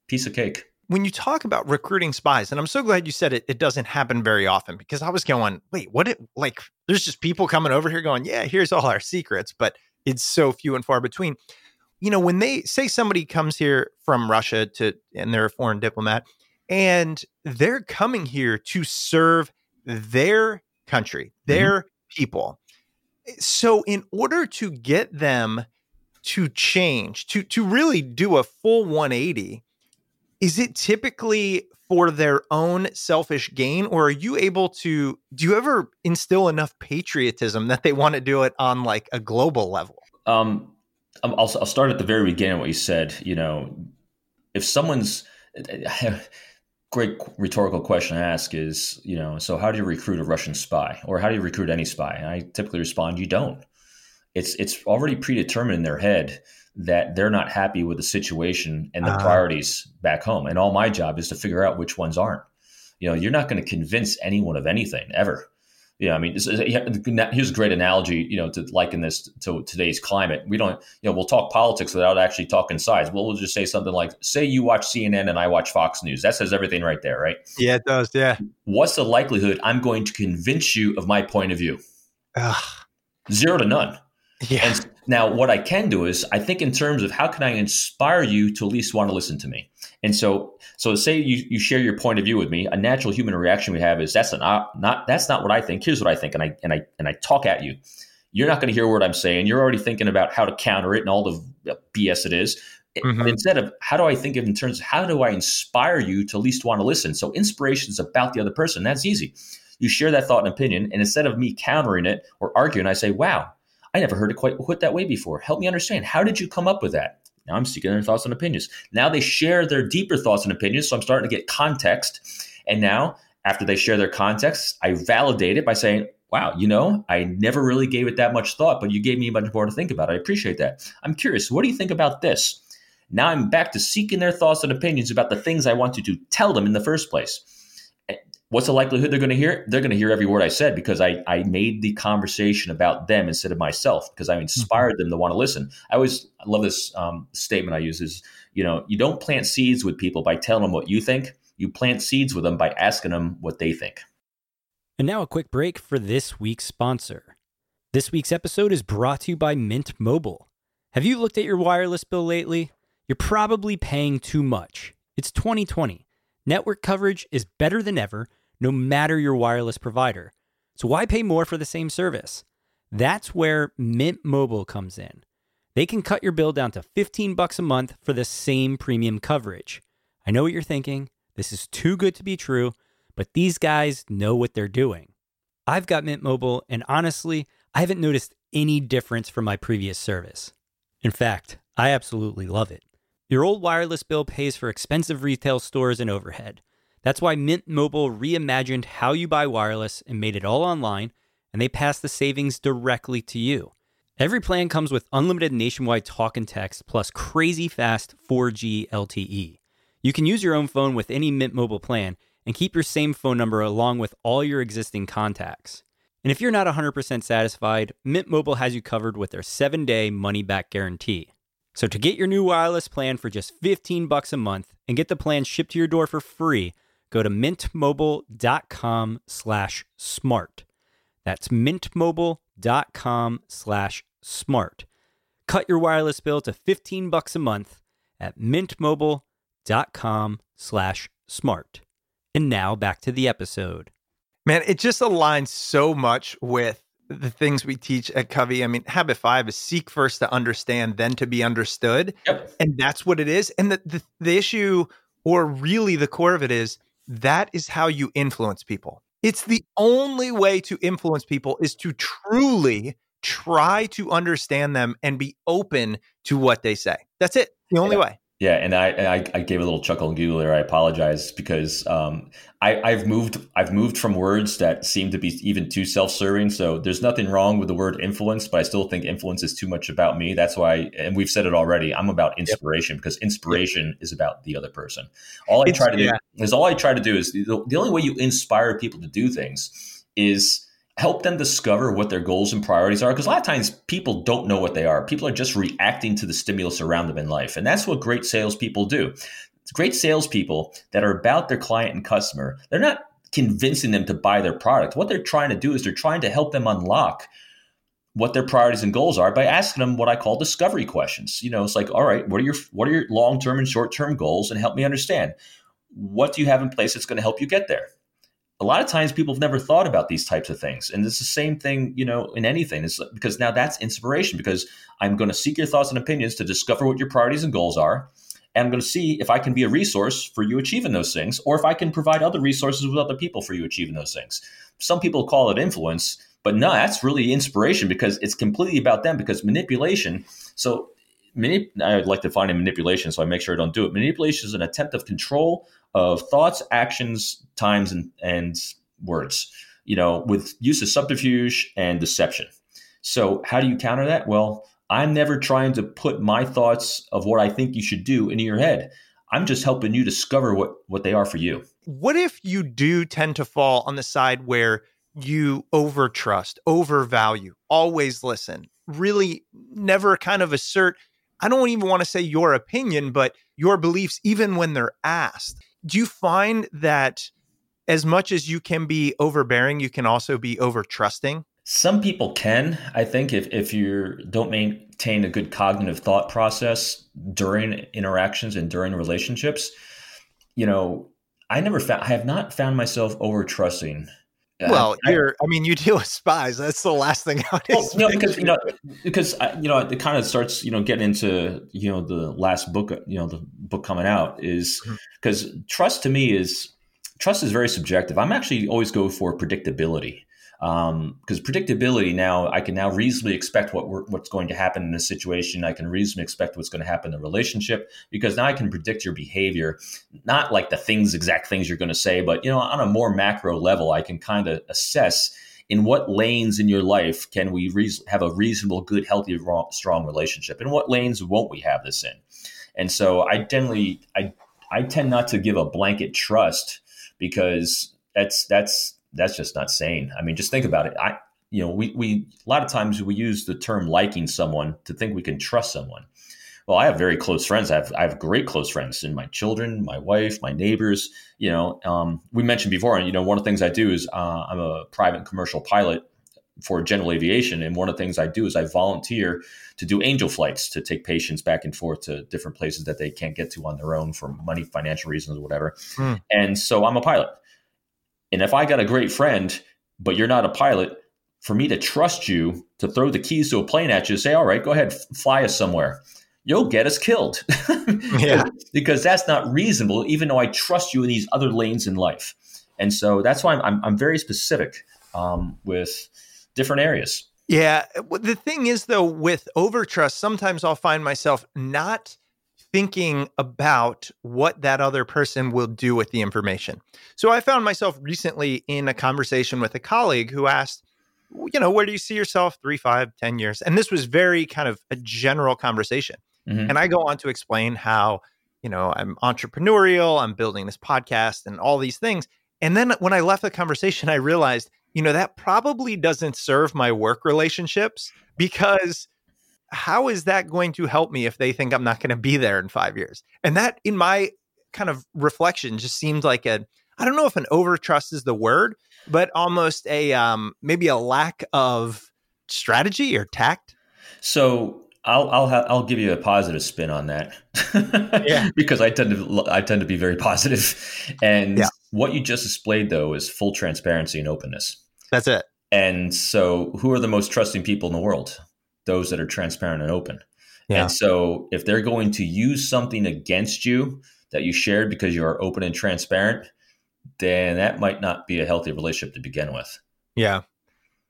piece of cake. When you talk about recruiting spies, and I'm so glad you said it, it doesn't happen very often because I was going, wait, what? It like, there's just people coming over here going, yeah, here's all our secrets, but it's so few and far between. You know, when they say somebody comes here from Russia to, and they're a foreign diplomat, and they're coming here to serve their country, mm-hmm. their mm-hmm. people. So, in order to get them to change, to to really do a full 180, is it typically for their own selfish gain or are you able to do you ever instill enough patriotism that they want to do it on like a global level? Um i'll, I'll start at the very beginning what you said you know if someone's [sighs] great rhetorical question to ask is you know so how do you recruit a russian spy or how do you recruit any spy? And i typically respond you don't. It's it's already predetermined in their head that they're not happy with the situation and the uh, priorities back home. And all my job is to figure out which ones aren't. You know, you're not going to convince anyone of anything ever. Yeah, I mean, here's a great analogy. You know, to liken this to today's climate, we don't. You know, we'll talk politics without actually talking sides. We'll, we'll just say something like, "Say you watch CNN and I watch Fox News." That says everything right there, right? Yeah, it does. Yeah. What's the likelihood I'm going to convince you of my point of view? Ugh. Zero to none. Yeah. And now, what I can do is I think in terms of how can I inspire you to at least want to listen to me. And so, so say you, you share your point of view with me. A natural human reaction we have is that's not not that's not what I think. Here's what I think, and I and I and I talk at you. You're not going to hear what I'm saying. You're already thinking about how to counter it and all the BS it is. Mm-hmm. Instead of how do I think of in terms of how do I inspire you to at least want to listen? So inspiration is about the other person. That's easy. You share that thought and opinion, and instead of me countering it or arguing, I say, "Wow, I never heard it quite put that way before. Help me understand. How did you come up with that? Now I'm seeking their thoughts and opinions. Now they share their deeper thoughts and opinions. So I'm starting to get context. And now, after they share their context, I validate it by saying, wow, you know, I never really gave it that much thought, but you gave me much more to think about. I appreciate that. I'm curious, what do you think about this? Now I'm back to seeking their thoughts and opinions about the things I wanted to tell them in the first place. What's the likelihood they're going to hear? They're going to hear every word I said because I, I made the conversation about them instead of myself because I inspired mm-hmm. them to want to listen. I always I love this um, statement I use is, you know, you don't plant seeds with people by telling them what you think. You plant seeds with them by asking them what they think. And now a quick break for this week's sponsor. This week's episode is brought to you by Mint Mobile. Have you looked at your wireless bill lately? You're probably paying too much. It's 2020. Network coverage is better than ever, no matter your wireless provider. So why pay more for the same service? That's where Mint Mobile comes in. They can cut your bill down to 15 bucks a month for the same premium coverage. I know what you're thinking. This is too good to be true, but these guys know what they're doing. I've got Mint Mobile, and honestly, I haven't noticed any difference from my previous service. In fact, I absolutely love it. Your old wireless bill pays for expensive retail stores and overhead. That's why Mint Mobile reimagined how you buy wireless and made it all online, and they pass the savings directly to you. Every plan comes with unlimited nationwide talk and text plus crazy fast 4G LTE. You can use your own phone with any Mint Mobile plan and keep your same phone number along with all your existing contacts. And if you're not 100% satisfied, Mint Mobile has you covered with their 7-day money-back guarantee. So to get your new wireless plan for just 15 bucks a month and get the plan shipped to your door for free, go to mintmobile.com slash smart. That's mintmobile.com slash smart. Cut your wireless bill to 15 bucks a month at mintmobile.com slash smart. And now back to the episode. Man, it just aligns so much with the things we teach at Covey. I mean, habit five is seek first to understand, then to be understood. Yep. And that's what it is. And the, the, the issue, or really the core of it is that is how you influence people. It's the only way to influence people is to truly try to understand them and be open to what they say. That's it. The only way. Yeah, and I, and I I gave a little chuckle and giggle there. I apologize because um, I, I've moved I've moved from words that seem to be even too self-serving. So there's nothing wrong with the word influence, but I still think influence is too much about me. That's why, and we've said it already. I'm about inspiration because inspiration is about the other person. All I It's- try to yeah. do is all I try to do is the, the only way you inspire people to do things is help them discover what their goals and priorities are because a lot of times people don't know what they are. People are just reacting to the stimulus around them in life and that's what great salespeople do. Great salespeople that are about their client and customer they're not convincing them to buy their product. What they're trying to do is they're trying to help them unlock what their priorities and goals are by asking them what I call discovery questions. You know, it's like, all right, what are your what are your long term and short term goals, and help me understand. What do you have in place that's going to help you get there a lot of times people have never thought about these types of things. And it's the same thing you know in anything. It's because now that's inspiration because i'm going to seek your thoughts and opinions to discover what your priorities and goals are. And i'm going to see if i can be a resource for you achieving those things or if i can provide other resources with other people for you achieving those things. Some people call it influence but no that's really inspiration because it's completely about them because manipulation so manip- i'd like to find a manipulation so i make sure i don't do it. Manipulation is an attempt of control of thoughts, actions, times, and, and words, you know, with use of subterfuge and deception. So, how do you counter that? Well, I'm never trying to put my thoughts of what I think you should do into your head. I'm just helping you discover what, what they are for you. What if you do tend to fall on the side where you overtrust, overvalue, always listen, really never kind of assert, I don't even want to say your opinion, but your beliefs, even when they're asked? Do you find that as much as you can be overbearing, you can also be over trusting? Some people can, I think, if, if you don't maintain a good cognitive thought process during interactions and during relationships. You know, I never found, I have not found myself over trusting. Well, you're, I mean, you deal with spies. That's the last thing I Well, no, because you know, because uh, you know, it kind of starts, you know, getting into you know the last book, uh, you know, the book coming out is mm-hmm. because trust to me is trust is very subjective. I'm actually always go for predictability Um, because predictability now I can now reasonably expect what what's going to happen in this situation. I can reasonably expect what's going to happen in the relationship because now I can predict your behavior, not like the things exact things you're going to say, but you know, on a more macro level, I can kind of assess in what lanes in your life can we reas have a reasonable, good, healthy, ro- strong relationship, and what lanes won't we have this in? And so I generally I I tend not to give a blanket trust because that's that's that's just not sane. I mean, just think about it. I you know we we a lot of times we use the term liking someone to think we can trust someone. Well, I have very close friends. I have I have great close friends, in my children, my wife, my neighbors. You know, um, we mentioned before, and you know, one of the things I do is uh, I'm a private commercial pilot for general aviation. And one of the things I do is I volunteer to do angel flights to take patients back and forth to different places that they can't get to on their own for money, financial reasons, or whatever. Mm. And so I'm a pilot. And if I got a great friend, but you're not a pilot, for me to trust you to throw the keys to a plane at you, say, all right, go ahead, fly us somewhere. You'll get us killed. [laughs] yeah. because that's not reasonable, even though I trust you in these other lanes in life. And so that's why I'm, I'm, I'm very specific um, with different areas. Yeah. The thing is, though, with overtrust, sometimes I'll find myself not thinking about what that other person will do with the information. So I found myself recently in a conversation with a colleague who asked, you know, where do you see yourself three, five, ten years? And this was very kind of a general conversation. Mm-hmm. And I go on to explain how, you know, I'm entrepreneurial, I'm building this podcast and all these things. And then when I left the conversation, I realized, you know, that probably doesn't serve my work relationships because how is that going to help me if they think I'm not going to be there in five years? And that, in my kind of reflection, just seems like a, I don't know if an overtrust is the word, but almost a, um, maybe a lack of strategy or tact. So I'll I'll ha- I'll give you a positive spin on that. yeah. [laughs] because I tend to I tend to be very positive. And yeah. what you just displayed though is full transparency and openness. That's it. And so who are the most trusting people in the world? Those that are transparent and open. Yeah. And so if they're going to use something against you that you shared because you are open and transparent, then that might not be a healthy relationship to begin with. Yeah.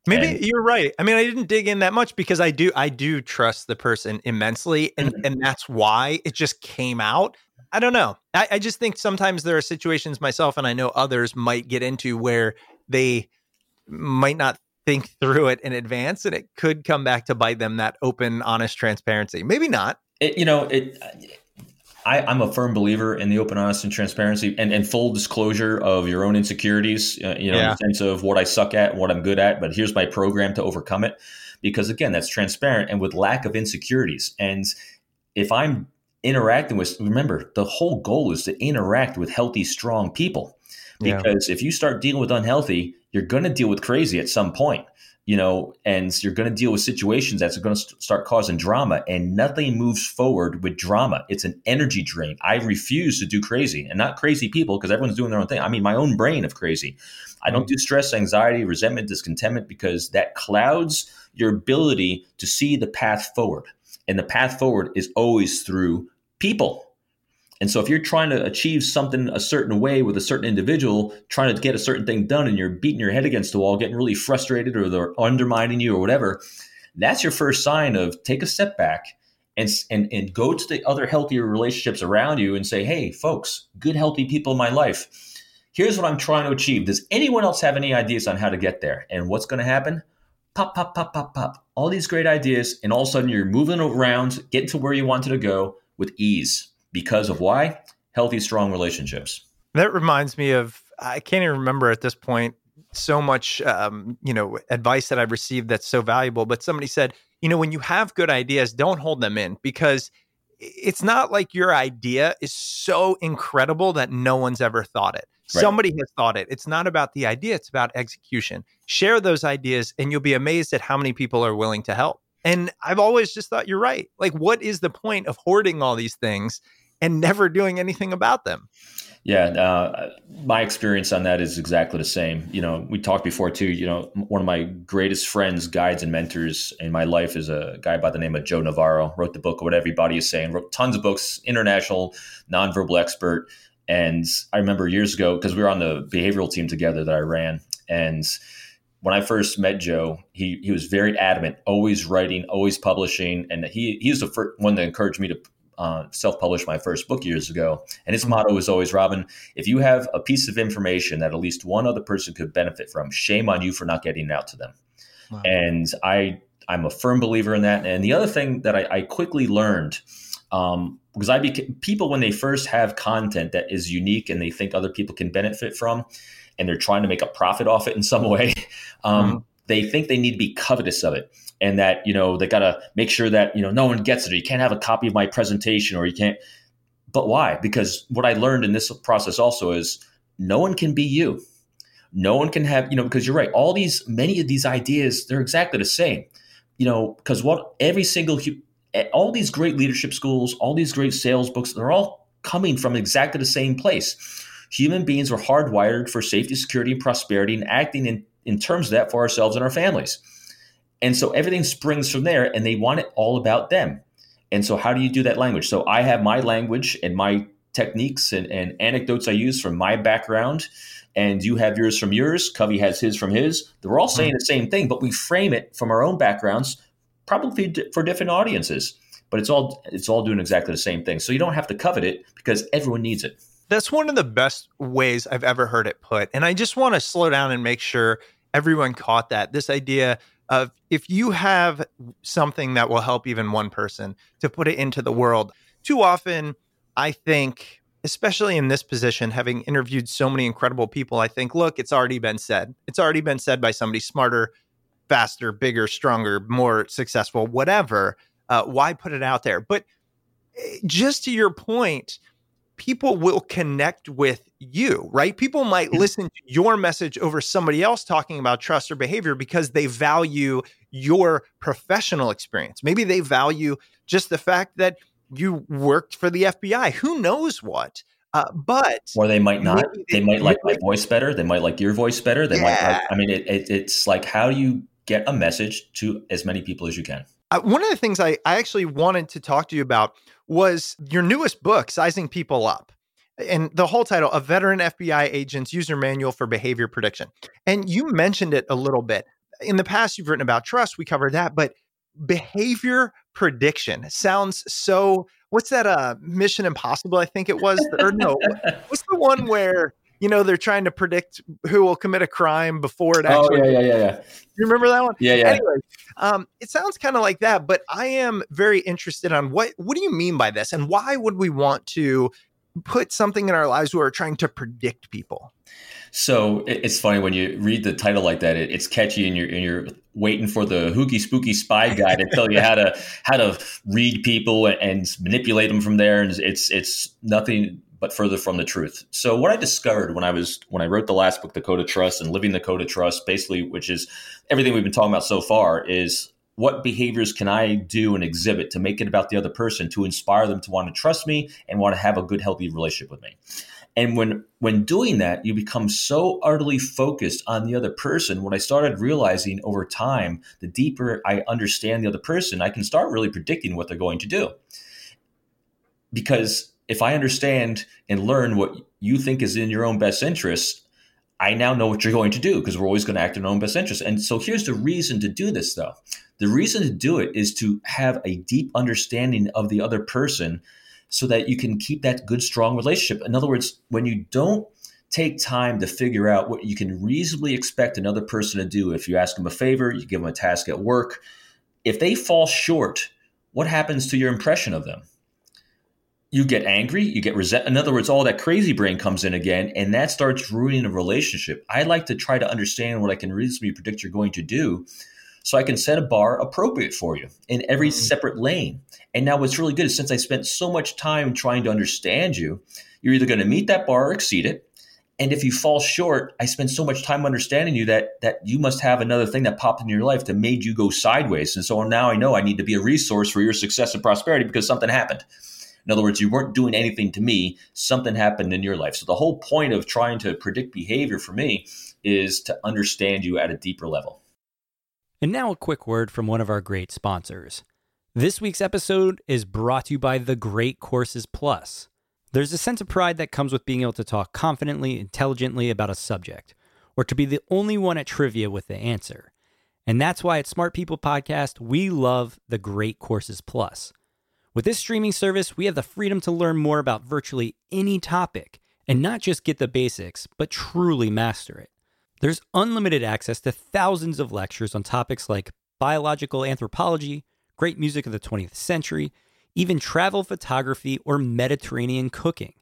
Maybe and, you're right. I mean, I didn't dig in that much because I do I do trust the person immensely, and mm-hmm. and that's why it just came out. I don't know. I, I just think sometimes there are situations myself, and I know others might get into where they might not think through it in advance, and it could come back to bite them. That open, honest transparency. Maybe not. It, you know, it I, am a firm believer in the open, honest, and transparency and, and full disclosure of your own insecurities, uh, you know, yeah. in the sense of what I suck at, what I'm good at, but here's my program to overcome it. Because again, that's transparent and with lack of insecurities. And if I'm interacting with, remember, the whole goal is to interact with healthy, strong people. Because yeah. if you start dealing with unhealthy, you're going to deal with crazy at some point you know, and you're going to deal with situations that's going to st- start causing drama, and nothing moves forward with drama. It's an energy drain. I refuse to do crazy, and not crazy people because everyone's doing their own thing. I mean, my own brain of crazy. I don't mm-hmm. do stress, anxiety, resentment, discontentment because that clouds your ability to see the path forward. And the path forward is always through people. And so if you're trying to achieve something a certain way with a certain individual, trying to get a certain thing done and you're beating your head against the wall, getting really frustrated or they're undermining you or whatever, that's your first sign of take a step back and, and, and go to the other healthier relationships around you and say, hey, folks, good, healthy people in my life. Here's what I'm trying to achieve. Does anyone else have any ideas on how to get there? And what's going to happen? Pop, pop, pop, pop, pop. All these great ideas. And all of a sudden you're moving around, getting to where you wanted to go with ease because of why? Healthy, strong relationships. That reminds me of, I can't even remember at this point so much, um, you know, advice that I've received that's so valuable. But somebody said, you know, when you have good ideas, don't hold them in because it's not like your idea is so incredible that no one's ever thought it. Right. Somebody has thought it. It's not about the idea, it's about execution. Share those ideas, and you'll be amazed at how many people are willing to help. And I've always just thought you're right. Like, what is the point of hoarding all these things and never doing anything about them. Yeah, uh, my experience on that is exactly the same. You know, we talked before too. You know, one of my greatest friends, guides, and mentors in my life is a guy by the name of Joe Navarro. Wrote the book "What Everybody Is Saying." Wrote tons of books. International nonverbal expert. And I remember years ago because we were on the behavioral team together that I ran, and when I first met Joe, he he was very adamant, always writing, always publishing, and he he was the first one that encouraged me to uh, self-published my first book years ago, and his mm-hmm. motto is always, "Robin, if you have a piece of information that at least one other person could benefit from, shame on you for not getting it out to them." Wow. And I, I'm a firm believer in that. And the other thing that I, I quickly learned, um, because I became people when they first have content that is unique and they think other people can benefit from, and they're trying to make a profit off it in some [laughs] way, um, mm-hmm. They think they need to be covetous of it and that you know they got to make sure that you know no one gets it or you can't have a copy of my presentation or you can't but why because what i learned in this process also is no one can be you No one can have, you know, because you're right. All these, many of these ideas, they're exactly the same. You know, because what every single, eh, all these great leadership schools, all these great sales books, they're all coming from exactly the same place. Human beings are hardwired for safety, security, and prosperity, and acting in, in terms of that for ourselves and our families. And so everything springs from there, and they want it all about them. And so, how do you do that language? So, I have my language and my techniques and, and anecdotes I use from my background, and you have yours from yours. Covey has his from his. They're all saying the same thing, but we frame it from our own backgrounds, probably for different audiences. But it's all it's all doing exactly the same thing. So you don't have to covet it because everyone needs it. That's one of the best ways I've ever heard it put. And I just want to slow down and make sure everyone caught that. This idea of if you have something that will help even one person to put it into the world. Too often, I think, especially in this position, having interviewed so many incredible people, I think, look, it's already been said. It's already been said by somebody smarter, faster, bigger, stronger, more successful, whatever. Uh, why put it out there? But eh, just to your point, people will connect with you, right? People might listen to your message over somebody else talking about trust or behavior because they value your professional experience. Maybe they value just the fact that you worked for the FBI. Who knows what? Uh, but or they might not. They, they, might like my voice better. They might like your voice better. They yeah. might. Like, I mean, it, it, it's like how do you get a message to as many people as you can? Uh, one of the things I, I actually wanted to talk to you about was your newest book, Sizing People Up. And the whole title, A Veteran FBI Agent's User Manual for Behavior Prediction. And you mentioned it a little bit. In the past, you've written about trust. We covered that. But behavior prediction sounds so. What's that? Uh, Mission Impossible, I think it was. Or no, [laughs] what's the one where you know they're trying to predict who will commit a crime before it oh, actually. Oh yeah, yeah, yeah, yeah. You remember that one? Yeah, yeah. Anyway, um, it sounds kind of like that, but I am very interested on what what do you mean by this, and why would we want to put something in our lives where we're trying to predict people? So it's funny when you read the title like that. it's catchy, and you're and you're waiting for the hooky spooky spy guy to tell you how to how to read people and manipulate them from there. And it's it's nothing but further from the truth. So what I discovered when I was when I wrote the last book, The Code of Trust, and Living the Code of Trust, basically, which is everything we've been talking about so far, is what behaviors can I do and exhibit to make it about the other person to inspire them to want to trust me and want to have a good, healthy relationship with me. And when when doing that, you become so utterly focused on the other person. What I started realizing over time, the deeper I understand the other person, I can start really predicting what they're going to do. Because if I understand and learn what you think is in your own best interest, I now know what you're going to do because we're always going to act in our own best interest. And so here's the reason to do this, though. The reason to do it is to have a deep understanding of the other person so that you can keep that good, strong relationship. In other words, when you don't take time to figure out what you can reasonably expect another person to do, if you ask them a favor, you give them a task at work, if they fall short, what happens to your impression of them? You get angry, you get resent. In other words, all that crazy brain comes in again, and that starts ruining a relationship. I like to try to understand what I can reasonably predict you're going to do, so I can set a bar appropriate for you in every mm-hmm. separate lane. And now, what's really good is since I spent so much time trying to understand you, you're either going to meet that bar or exceed it. And if you fall short, I spent so much time understanding you that that you must have another thing that popped in your life that made you go sideways. And so now I know I need to be a resource for your success and prosperity because something happened. In other words, you weren't doing anything to me, something happened in your life. So the whole point of trying to predict behavior for me is to understand you at a deeper level. And now a quick word from one of our great sponsors. This week's episode is brought to you by The Great Courses Plus. There's a sense of pride that comes with being able to talk confidently, intelligently about a subject, or to be the only one at trivia with the answer. And that's why at Smart People Podcast, we love The Great Courses Plus. With this streaming service, we have the freedom to learn more about virtually any topic and not just get the basics, but truly master it. There's unlimited access to thousands of lectures on topics like biological anthropology, great music of the 20th century, even travel photography or Mediterranean cooking.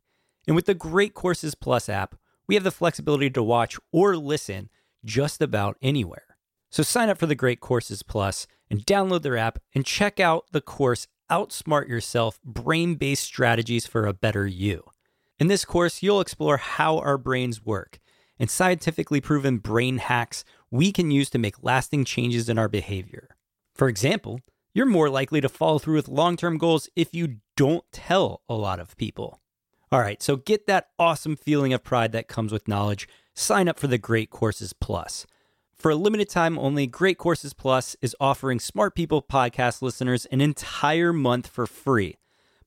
And with the Great Courses Plus app, we have the flexibility to watch or listen just about anywhere. So sign up for the Great Courses Plus and download their app and check out the course Outsmart Yourself Brain Based Strategies for a Better You. In this course, you'll explore how our brains work and scientifically proven brain hacks we can use to make lasting changes in our behavior. For example, you're more likely to follow through with long term goals if you don't tell a lot of people. All right, so get that awesome feeling of pride that comes with knowledge. Sign up for the Great Courses Plus. For a limited time only, Great Courses Plus is offering Smart People podcast listeners an entire month for free.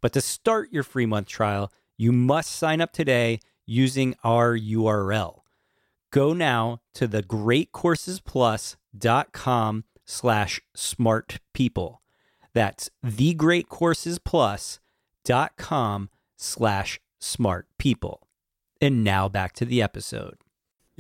But to start your free month trial, you must sign up today using our URL. Go now to the greatcoursesplus.com slash smart people. That's thegreatcoursesplus.com slash smart people. And now back to the episode.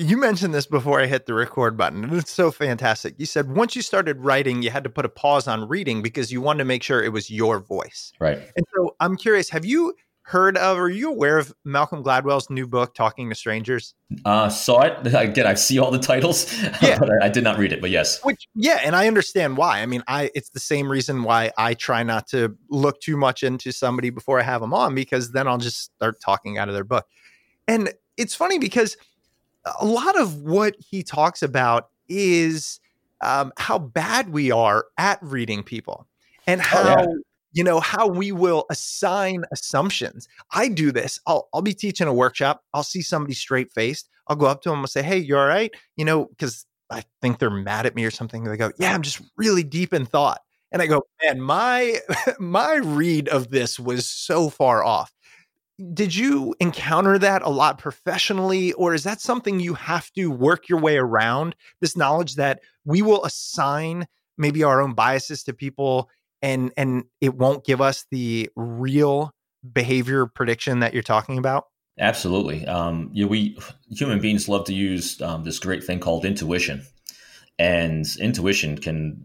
You mentioned this before I hit the record button, and it's so fantastic. You said once you started writing, you had to put a pause on reading because you wanted to make sure it was your voice. Right. And so I'm curious, have you heard of, are you aware of Malcolm Gladwell's new book, Talking to Strangers? Uh, saw it. [laughs] Again, I see all the titles, [laughs] yeah. but I, I, did not read it, but yes. Which, yeah, and I understand why. I mean, I it's the same reason why I try not to look too much into somebody before I have them on, because then I'll just start talking out of their book. And it's funny because a lot of what he talks about is um, how bad we are at reading people and how oh, yeah. you know how we will assign assumptions. I do this. I'll, I'll be teaching a workshop. I'll see somebody straight faced i'll go up to them and say hey you all right? You know because i think they're mad at me or something. They go yeah i'm just really deep in thought. And i go man my [laughs] my read of this was so far off did you encounter that a lot professionally or is that something you have to work your way around this knowledge that we will assign maybe our own biases to people and and it won't give us the real behavior prediction that you're talking about? Absolutely. Um, you know, we human beings love to use um, this great thing called intuition, and intuition can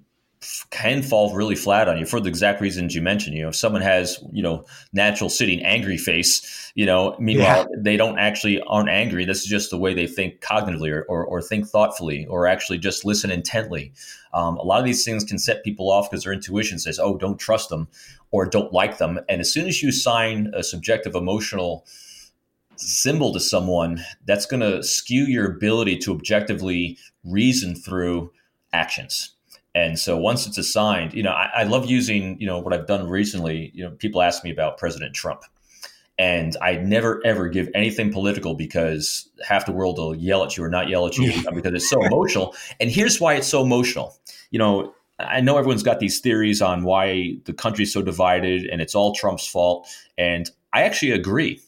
can fall really flat on you for the exact reasons you mentioned. You know, if someone has, you know, natural sitting angry face, you know, meanwhile, yeah. they don't actually aren't angry. This is just the way they think cognitively or, or, or think thoughtfully or actually just listen intently. Um, a lot of these things can set people off because their intuition says, oh, don't trust them or don't like them. And as soon as you assign a subjective emotional symbol to someone, that's going to skew your ability to objectively reason through actions and so once it's assigned, you know, I, I, love using, you know, what I've done recently. You know, people ask me about President Trump, and I never ever give anything political because half the world will yell at you or not yell at you [laughs] because it's so emotional. And here's why it's so emotional. You know, I know everyone's got these theories on why the country's so divided and it's all Trump's fault, and I actually agree.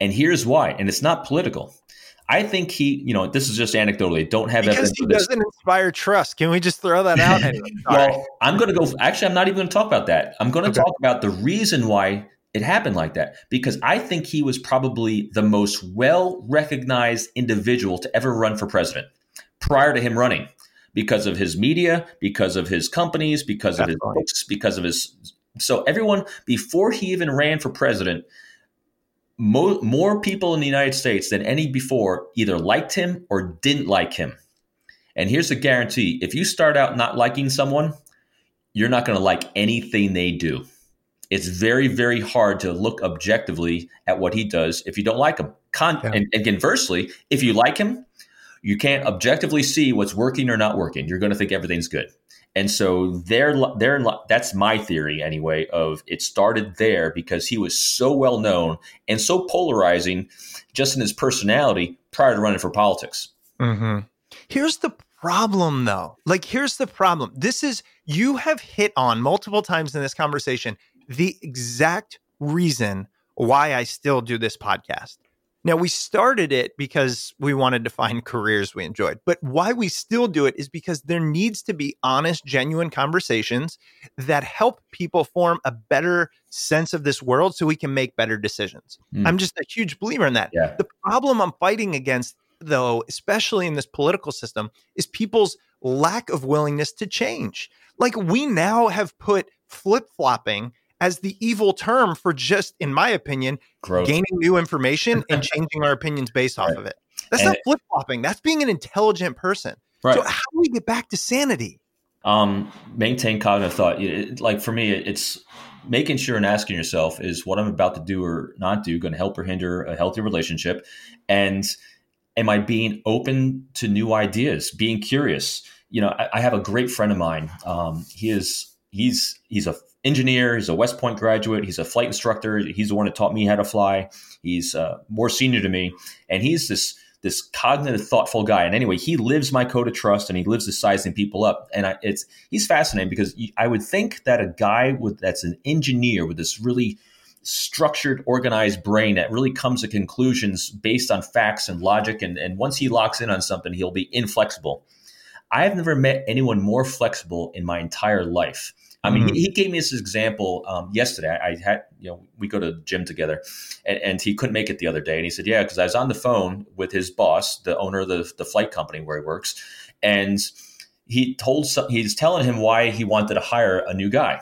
And here's why, and it's not political. I think he, you know, this is just anecdotally. Don't have because he doesn't inspire trust. Can we just throw that out? [laughs] well, I'm going to go. Actually, I'm not even going to talk about that. I'm going to okay. talk about the reason why it happened like that because I think he was probably the most well recognized individual to ever run for president prior to him running because of his media, because of his companies, because That's of his funny. books, because of his. So everyone before he even ran for president mo- more people in the United States than any before either liked him or didn't like him. And here's a guarantee if you start out not liking someone, you're not going to like anything they do. It's very, very hard to look objectively at what he does if you don't like him. Con- yeah. and, and conversely, if you like him, you can't objectively see what's working or not working. You're going to think everything's good. And so there, there, that's my theory anyway. Of it started there because he was so well known and so polarizing, just in his personality prior to running for politics. Mm-hmm. Here's the problem, though. Like, here's the problem. This is you have hit on multiple times in this conversation the exact reason why I still do this podcast. Now, we started it because we wanted to find careers we enjoyed, but why we still do it is because there needs to be honest, genuine conversations that help people form a better sense of this world so we can make better decisions. Mm. I'm just a huge believer in that. Yeah. The problem I'm fighting against, though, especially in this political system, is people's lack of willingness to change. Like we now have put flip flopping as the evil term for just, in my opinion, Growth. gaining new information and [laughs] changing our opinions based off right. of it. That's and not flip flopping. That's being an intelligent person. Right. So how do we get back to sanity? Um, maintain cognitive thought. It, like for me, it's making sure and asking yourself: Is what I'm about to do or not do going to help or hinder a healthy relationship? And am I being open to new ideas, being curious? You know, I, I have a great friend of mine. Um, he is he's he's a engineer. He's a West Point graduate. He's a flight instructor. He's the one that taught me how to fly. He's uh, more senior to me, and he's this this cognitive, thoughtful guy. And anyway, he lives my code of trust, and he lives the sizing people up. And I, it's he's fascinating because I would think that a guy with that's an engineer with this really structured, organized brain that really comes to conclusions based on facts and logic. And, and once he locks in on something, he'll be inflexible. I have never met anyone more flexible in my entire life. I mean, mm-hmm. he, he, gave me this example um, yesterday. I, I, had, you know, we go to the gym together, and, and he couldn't make it the other day. And he said, "Yeah, because I was on the phone with his boss, the owner of the, the flight company where he works, and he told some, he's telling him why he wanted to hire a new guy,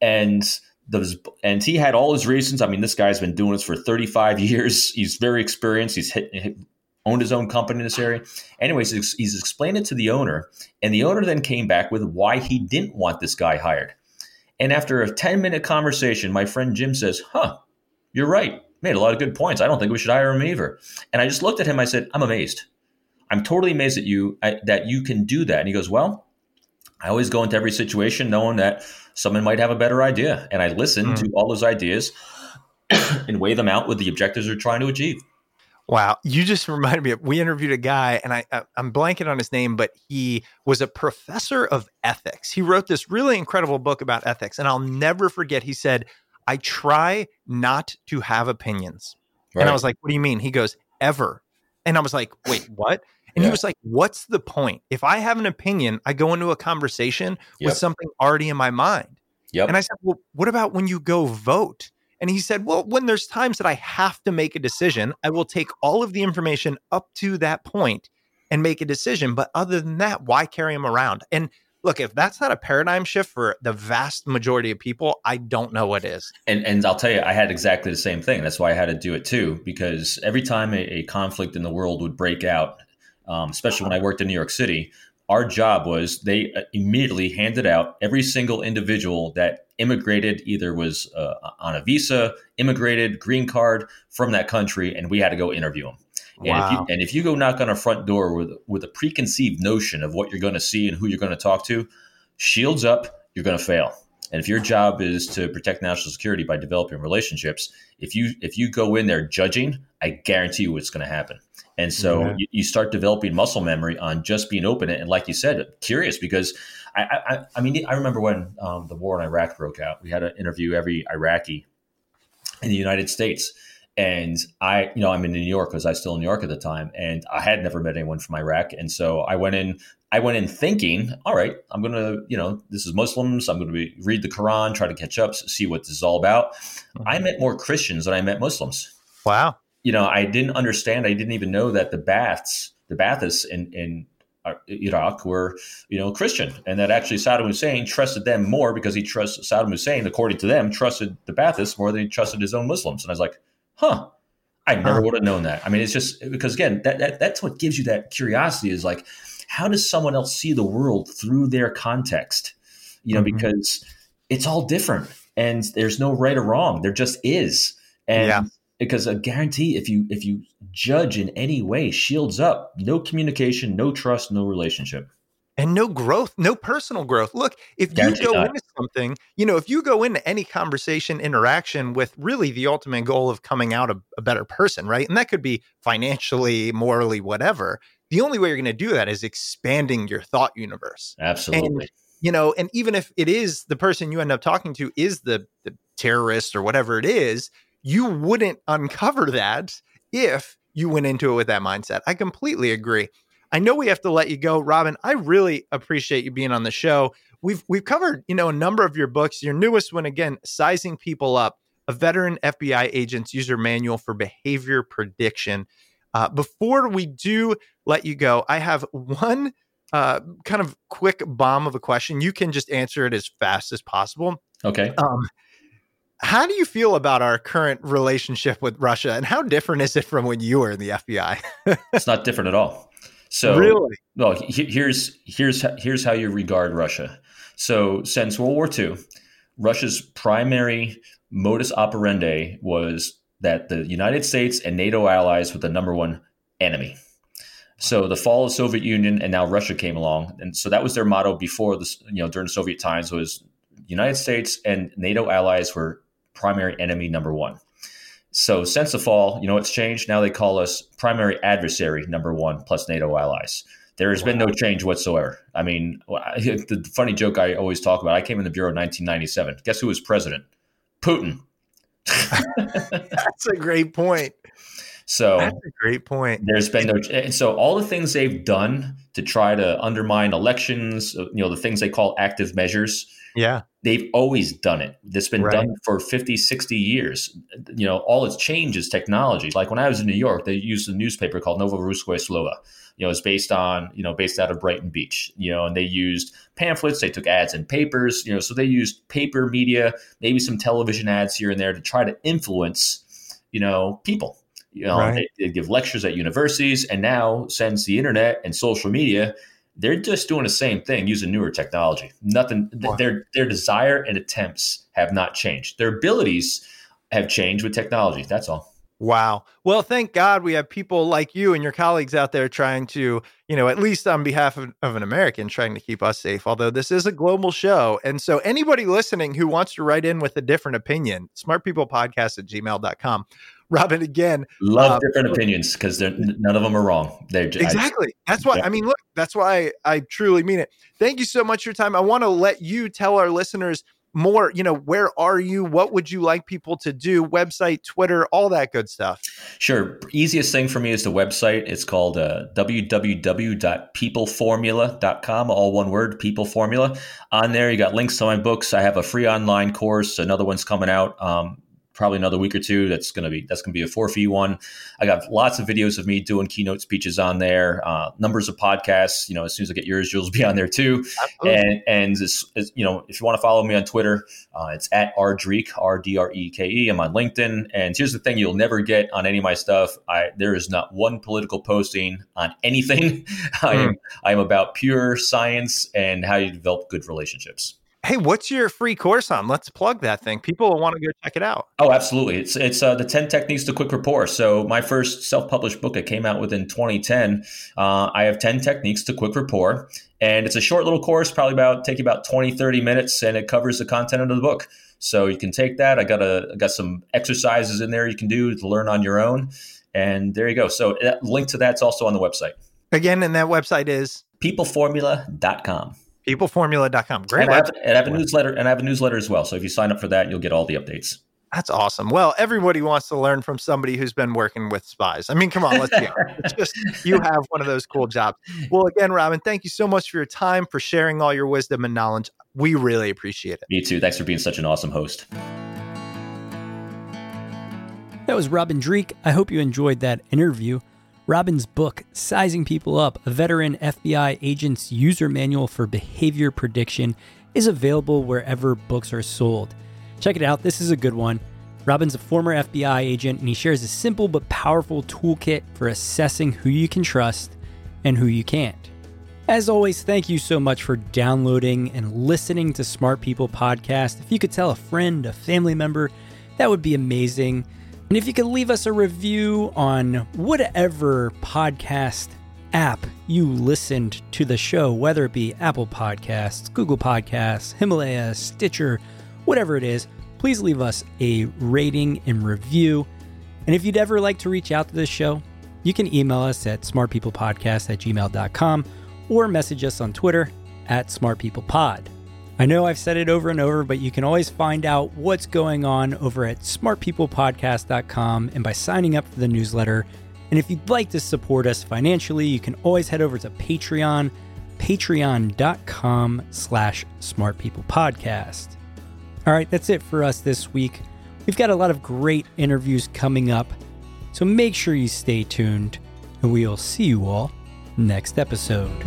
and those and he had all his reasons. I mean, this guy's been doing this for 35 years. He's very experienced. He's hit, hit, owned his own company in this area. Anyways, he's, he's explained it to the owner, and the owner then came back with why he didn't want this guy hired. And after a 10 minute conversation, my friend Jim says, Huh, you're right. Made a lot of good points. I don't think we should hire him either. And I just looked at him. I said, I'm amazed. I'm totally amazed at you I, that you can do that. And he goes, Well, I always go into every situation knowing that someone might have a better idea. And I listen mm. to all those ideas [clears throat] and weigh them out with the objectives they're trying to achieve. Wow, you just [laughs] reminded me of we interviewed a guy, and I, I am blanking on his name, but he was a professor of ethics. He wrote this really incredible book about ethics, and I'll never forget. He said, "I try not to have opinions," right. and I was like, "What do you mean?" He goes, "Ever," and I was like, "Wait, [laughs] what?" And yeah. he was like, What's the point? If I have an opinion, I go into a conversation yep. with something already in my mind. Yep. And I said, Well, what about when you go vote? And he said, Well, when there's times that I have to make a decision, I will take all of the information up to that point and make a decision. But other than that, why carry them around? And look, if that's not a paradigm shift for the vast majority of people, I don't know what is. And and I'll tell you, I had exactly the same thing. That's why I had to do it too, because every time a, a conflict in the world would break out, um, especially when I worked in New York City, our job was they uh, immediately handed out every single individual that immigrated, either was uh, on a visa, immigrated, green card from that country, and we had to go interview them. Wow. And, if you, and if you go knock on a front door with with a preconceived notion of what you're going to see and who you're going to talk to, shields up, you're going to fail. And if your job is to protect national security by developing relationships, if you if you go in there judging, I guarantee you what's going to happen. And so yeah. you, you, start developing muscle memory on just being open and, like you said, curious. Because I I, I mean I remember when um, the war in Iraq broke out, we had to interview every Iraqi in the United States. And I, you know, I'm in New York because I was still in New York at the time, and I had never met anyone from Iraq. And so I went in I went in thinking, all right, I'm going to, you know, this is Muslims. I'm going to read the Quran, try to catch up, see what this is all about. Mm-hmm. I met more Christians than I met Muslims. Wow. You know, I didn't understand. I didn't even know that the Baaths, the Baathists in, in uh, Iraq were, you know, Christian, and that actually Saddam Hussein trusted them more because he trusted Saddam Hussein, according to them, trusted the Baathists more than he trusted his own Muslims. And I was like, huh, I never would have known that. I mean, it's just because again, that, that that's what gives you that curiosity is like, how does someone else see the world through their context? You know, mm-hmm. because it's all different and there's no right or wrong. There just is. And yeah. Because I guarantee if you if you judge in any way, shields up, no communication, no trust, no relationship and no growth, no personal growth. Look, if you go not. into something, you know, if you go into any conversation, interaction with really the ultimate goal of coming out a, a better person, right? And that could be financially, morally, whatever the only way you're going to do that is expanding your thought universe. Absolutely. And, you know, and even if it is the person you end up talking to is the, the terrorist or whatever it is, you wouldn't uncover that if you went into it with that mindset. I completely agree. I know we have to let you go, Robin. I really appreciate you being on the show. We've we've covered, you know, a number of your books. Your newest one again, Sizing People Up, a veteran FBI agent's user manual for behavior prediction. Uh, before we do let you go, I have one uh, kind of quick bomb of a question. You can just answer it as fast as possible. Okay. Um, how do you feel about our current relationship with Russia, and how different is it from when you were in the FBI? [laughs] it's not different at all. So, really, well, here's here's here's how you regard Russia. So, since World War II, Russia's primary modus operandi was that the United States and NATO allies were the number one enemy. So the fall of the Soviet Union and now Russia came along, and so that was their motto before this. You know, during Soviet times was United States and NATO allies were primary enemy number one. So since the fall, you know, it's changed. Now they call us primary adversary number one plus NATO allies. There has wow. been no change whatsoever. I mean, [laughs] the funny joke I always talk about. I came in the bureau in 1997. Guess who was president? Putin. [laughs] That's a great point. So that's a great point. There's been no, and so all the things they've done to try to undermine elections, uh, you know, the things they call active measures. Yeah. They've always done it. That's been right. done for 50, 60 years. You know, all it's changed is technology. Like when I was in New York, they used a newspaper called Novoye Russkoye Slovo. You know, it's based on, you know, based out of Brighton Beach, you know, and they used pamphlets, they took ads in papers, you know, so they used paper media, maybe some television ads here and there to try to influence, you know, people you know, right. they, they give lectures at universities, and now since the internet and social media, they're just doing the same thing using newer technology. Nothing. Their their desire and attempts have not changed. Their abilities have changed with technology. That's all. Wow. Well, thank God we have people like you and your colleagues out there trying to, you know, at least on behalf of, of, an American, trying to keep us safe, although this is a global show. And so anybody listening who wants to write in with a different opinion, smartpeoplepodcast at gmail.com. Robin, again, love um, different opinions because none of them are wrong. They're just, exactly. I, that's why, yeah. I mean, look, that's why I truly mean it. Thank you so much for your time. I want to let you tell our listeners more, you know, where are you? What would you like people to do? Website, Twitter, all that good stuff. Sure. Easiest thing for me is the website. It's called uh, www.peopleformula.com, all one word, People Formula. On there, you got links to my books. I have a free online course. Another one's coming out. Um, probably another week or two. That's gonna be that's gonna be a four fee one. I got lots of videos of me doing keynote speeches on there. Uh, numbers of podcasts. You know, as soon as I get yours, you'll be on there too. Absolutely. And and this, you know, if you want to follow me on Twitter, uh, it's at rdreeke r d r e k e. I'm on LinkedIn. And here's the thing: you'll never get on any of my stuff. I there is not one political posting on anything. [laughs] I am hmm. I am about pure science and how you develop good relationships. Hey, what's your free course on? Let's plug that thing. People will want to go check it out. Oh, absolutely. It's it's uh, the 10 techniques to quick rapport. So my first self-published book it came out within 2010. Uh, I have 10 techniques to quick rapport and it's a short little course, probably about take about 20 30 minutes and it covers the content of the book. So you can take that. I got a I got some exercises in there you can do to learn on your own. And there you go. So that, uh, link to that's also on the website. Again, and that website is peopleformula.com peopleformula.com. Great. And I, have, and I have a newsletter and I have a newsletter as well. So if you sign up for that, you'll get all the updates. That's awesome. Well, everybody wants to learn from somebody who's been working with spies. I mean, come on, let's be honest. It's just you have one of those cool jobs. Well, again, Robin, thank you so much for your time, for sharing all your wisdom and knowledge. We really appreciate it. Me too. Thanks for being such an awesome host. That was Robin Dreeke. I hope you enjoyed that interview. Robin's book, Sizing People Up A Veteran FBI Agent's User Manual for Behavior Prediction, is available wherever books are sold. Check it out, this is a good one. Robin's a former FBI agent and he shares a simple but powerful toolkit for assessing who you can trust and who you can't. As always, thank you so much for downloading and listening to Smart People Podcast. If you could tell a friend, a family member, that would be amazing. And if you could leave us a review on whatever podcast app you listened to the show, whether it be Apple Podcasts, Google Podcasts, Himalaya, Stitcher, whatever it is, please leave us a rating and review. And if you'd ever like to reach out to this show, you can email us at smartpeoplepodcast at gmail.com or message us on Twitter at smartpeoplepod. I know I've said it over and over, but you can always find out what's going on over at smartpeoplepodcast.com and by signing up for the newsletter. And if you'd like to support us financially, you can always head over to Patreon, patreon.com slash smartpeoplepodcast. All right, that's it for us this week. We've got a lot of great interviews coming up, so make sure you stay tuned, and we'll see you all next episode.